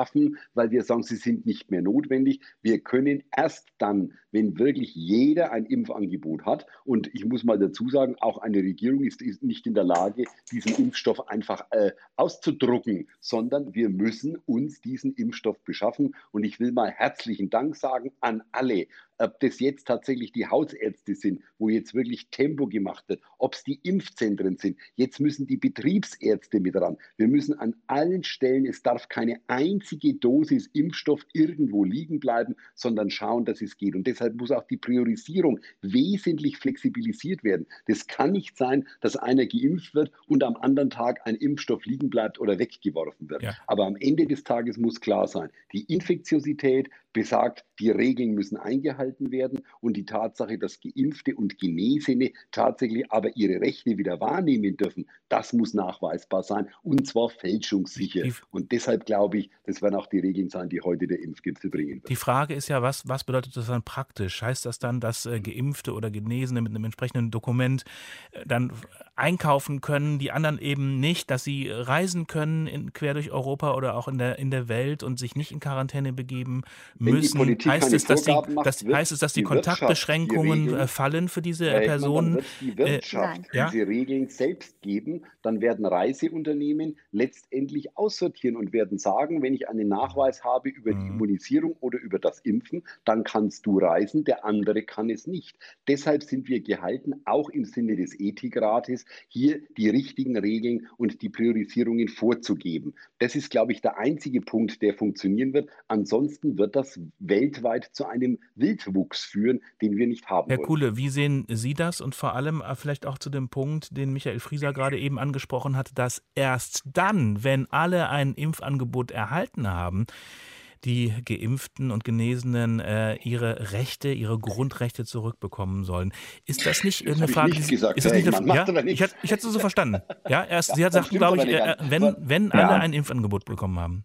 abschaffen, weil wir sagen, sie sind nicht mehr notwendig. Wir können erst dann, wenn wirklich jeder ein Impfangebot hat, und ich muss mal dazu sagen, auch eine Regierung ist, ist nicht in der Lage, diesen Impfstoff einfach äh, auszudrucken, sondern wir müssen uns diesen Impfstoff beschaffen. Und ich will mal herzlichen Dank sagen an alle, ob das jetzt tatsächlich die Hausärzte sind, wo jetzt wirklich Tempo gemacht wird, ob es die Impfzentren sind. Jetzt müssen die Betriebsärzte mit ran. Wir müssen an allen Stellen, es darf keine einzige Dosis Impfstoff irgendwo liegen bleiben, sondern schauen, dass es geht. Und deshalb muss auch die Priorisierung wesentlich flexibilisiert werden. Das kann nicht sein, dass einer geimpft wird und am anderen Tag ein Impfstoff liegen bleibt oder weggeworfen wird. Ja. Aber am Ende des Tages muss klar sein, die Infektiosität besagt, die Regeln müssen eingehalten werden und die Tatsache, dass Geimpfte und Genesene tatsächlich aber ihre Rechte wieder wahrnehmen dürfen, das muss nachweisbar sein und zwar fälschungssicher. Und deshalb glaube ich, das werden auch die Regeln sein, die heute der Impfgipfel bringen wird. Die Frage ist ja, was, was bedeutet das dann praktisch? Heißt das dann, dass äh, Geimpfte oder Genesene mit einem entsprechenden Dokument äh, dann einkaufen können, die anderen eben nicht, dass sie reisen können in, quer durch Europa oder auch in der, in der Welt und sich nicht in Quarantäne begeben Wenn müssen? Heißt es, dass die, macht, das, heißt es, dass die, die Kontaktbeschränkungen die Regeln- äh, fallen für diese Heckmann, Personen? Wird die Wirtschaft Äh, ja? diese Regeln selbst geben. Dann werden Reiseunternehmen letztendlich aussortieren und werden sagen, wenn ich einen Nachweis habe über Mhm. die Immunisierung oder über das Impfen, dann kannst du reisen, der andere kann es nicht. Deshalb sind wir gehalten, auch im Sinne des Ethikrates, hier die richtigen Regeln und die Priorisierungen vorzugeben. Das ist, glaube ich, der einzige Punkt, der funktionieren wird. Ansonsten wird das weltweit zu einem Wildwuchs führen, den wir nicht haben Herr wollen. Kuhle, wie sehen Sie das und vor allem äh, vielleicht auch zu dem Punkt, den Michael Frieser gerade eben angesprochen hat, dass erst dann, wenn alle ein Impfangebot erhalten haben, die Geimpften und Genesenen äh, ihre Rechte, ihre Grundrechte zurückbekommen sollen. Ist das nicht Das eine ich Frage? die- gesagt, ist das nicht eine, ja? Ich, hätte- ich hätte es so verstanden. Ja, erst, Sie hat stimmt glaube ich, äh, wenn, wenn Ja. alle ein Impfangebot bekommen haben.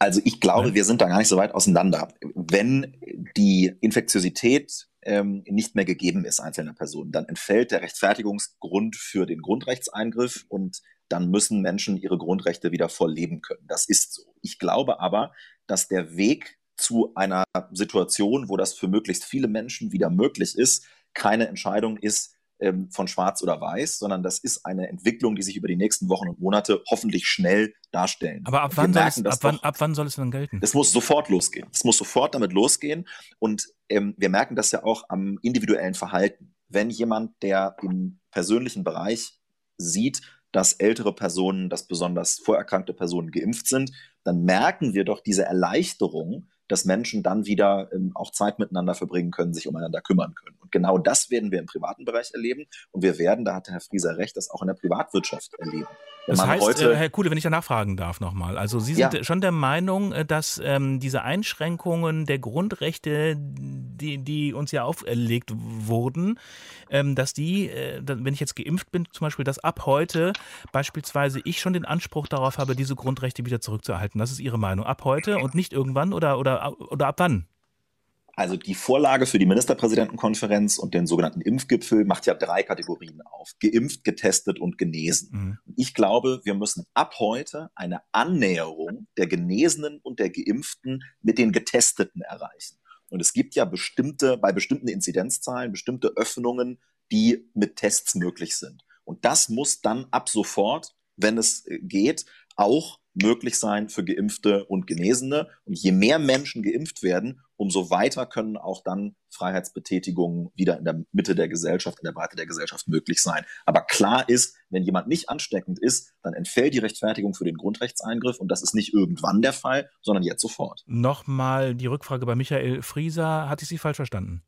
Also ich glaube, ja. wir sind da gar nicht so weit auseinander. Wenn die Infektiosität ähm, nicht mehr gegeben ist einzelner Personen, dann entfällt der Rechtfertigungsgrund für den Grundrechtseingriff und dann müssen Menschen ihre Grundrechte wieder voll leben können. Das ist so. Ich glaube aber, dass der Weg zu einer Situation, wo das für möglichst viele Menschen wieder möglich ist, keine Entscheidung ist, ähm, von Schwarz oder Weiß, sondern das ist eine Entwicklung, die sich über die nächsten Wochen und Monate hoffentlich schnell darstellen. Aber ab wann, merken, soll, es, ab, wann, ab wann soll es dann gelten? Es muss sofort losgehen. Es muss sofort damit losgehen. Und ähm, wir merken das ja auch am individuellen Verhalten. Wenn jemand, der im persönlichen Bereich sieht, dass ältere Personen, dass besonders vorerkrankte Personen geimpft sind, dann merken wir doch diese Erleichterung, dass Menschen dann wieder ähm, auch Zeit miteinander verbringen können, sich umeinander kümmern können. Und genau das werden wir im privaten Bereich erleben. Und wir werden, da hat Herr Frieser recht, das auch in der Privatwirtschaft erleben. Wenn das heißt, heute, äh, Herr Kuhle, wenn ich da nachfragen darf nochmal, also Sie sind ja. schon der Meinung, äh, dass ähm, diese Einschränkungen der Grundrechte, die, die uns ja auferlegt wurden, ähm, dass die, äh, wenn ich jetzt geimpft bin zum Beispiel, dass ab heute beispielsweise ich schon den Anspruch darauf habe, diese Grundrechte wieder zurückzuerhalten. Das ist Ihre Meinung. Ab heute und nicht irgendwann oder, oder, oder ab wann? Also die Vorlage für die Ministerpräsidentenkonferenz und den sogenannten Impfgipfel macht ja drei Kategorien auf. Geimpft, getestet und genesen. Mhm. Ich glaube, wir müssen ab heute eine Annäherung der Genesenen und der Geimpften mit den Getesteten erreichen. Und es gibt ja bestimmte, bei bestimmten Inzidenzzahlen, bestimmte Öffnungen, die mit Tests möglich sind. Und das muss dann ab sofort, wenn es äh, geht, auch möglich sein für Geimpfte und Genesene. Und je mehr Menschen geimpft werden, umso weiter können auch dann Freiheitsbetätigungen wieder in der Mitte der Gesellschaft, in der Breite der Gesellschaft möglich sein. Aber klar ist, wenn jemand nicht ansteckend ist, dann entfällt die Rechtfertigung für den Grundrechtseingriff und das ist nicht irgendwann der Fall, sondern jetzt sofort. Nochmal die Rückfrage bei Michael Frieser. Hatte ich Sie falsch verstanden?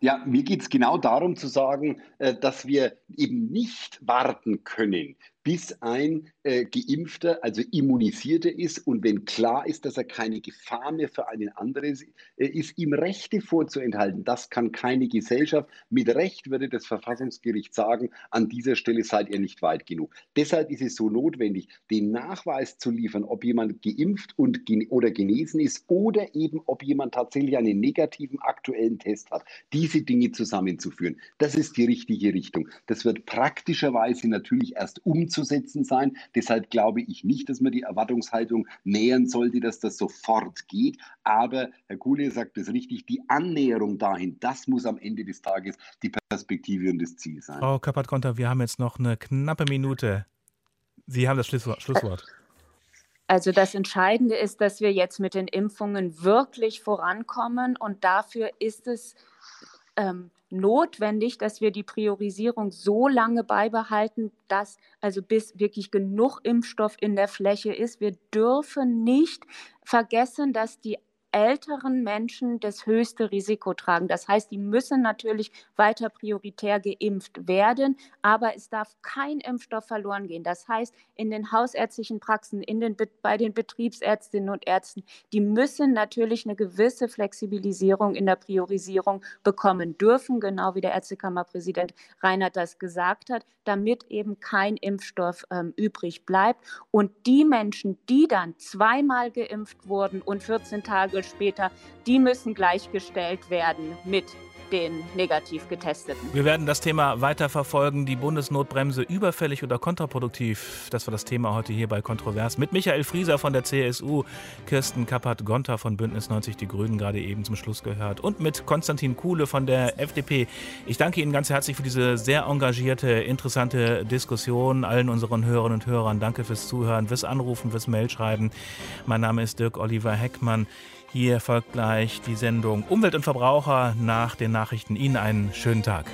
Ja, mir geht es genau darum zu sagen, äh, dass wir eben nicht warten können, bis ein äh, Geimpfter, also Immunisierter ist und wenn klar ist, dass er keine Gefahr mehr für einen anderen äh, ist, ihm Rechte vorzuenthalten. Das kann keine Gesellschaft. Mit Recht würde das Verfassungsgericht sagen, an dieser Stelle seid ihr nicht weit genug. Deshalb ist es so notwendig, den Nachweis zu liefern, ob jemand geimpft und gen oder genesen ist oder eben, ob jemand tatsächlich einen negativen aktuellen Test hat. Diese Dinge zusammenzuführen, das ist die richtige Richtung. Das wird praktischerweise natürlich erst umzusetzen umzusetzen sein. Deshalb glaube ich nicht, dass man die Erwartungshaltung nähern sollte, dass das sofort geht. Aber Herr Kuhle sagt es richtig, die Annäherung dahin, das muss am Ende des Tages die Perspektive und das Ziel sein. Frau Kappert-Konter, wir haben jetzt noch eine knappe Minute. Sie haben das Schlusswort. Also das Entscheidende ist, dass wir jetzt mit den Impfungen wirklich vorankommen und dafür ist es ähm, notwendig, dass wir die Priorisierung so lange beibehalten, dass also bis wirklich genug Impfstoff in der Fläche ist. Wir dürfen nicht vergessen, dass die älteren Menschen das höchste Risiko tragen. Das heißt, die müssen natürlich weiter prioritär geimpft werden, aber es darf kein Impfstoff verloren gehen. Das heißt, in den hausärztlichen Praxen, in den, bei den Betriebsärztinnen und Ärzten, die müssen natürlich eine gewisse Flexibilisierung in der Priorisierung bekommen dürfen, genau wie der Ärztekammerpräsident Reinhardt das gesagt hat, damit eben kein Impfstoff ähm, übrig bleibt. Und die Menschen, die dann zweimal geimpft wurden und 14 Tage später, die müssen gleichgestellt werden mit den negativ getesteten. Wir werden das Thema weiter verfolgen. Die Bundesnotbremse überfällig oder kontraproduktiv? Das war das Thema heute hier bei Kontrovers mit Michael Frieser von der CSU, Kirsten Kappert-Gonter von Bündnis 90 Die Grünen gerade eben zum Schluss gehört und mit Konstantin Kuhle von der FDP. Ich danke Ihnen ganz herzlich für diese sehr engagierte, interessante Diskussion. Allen unseren Hörerinnen und Hörern danke fürs Zuhören, fürs Anrufen, fürs Mailschreiben. Mein Name ist Dirk Oliver Heckmann. Hier folgt gleich die Sendung Umwelt und Verbraucher nach den Nachrichten. Ihnen einen schönen Tag.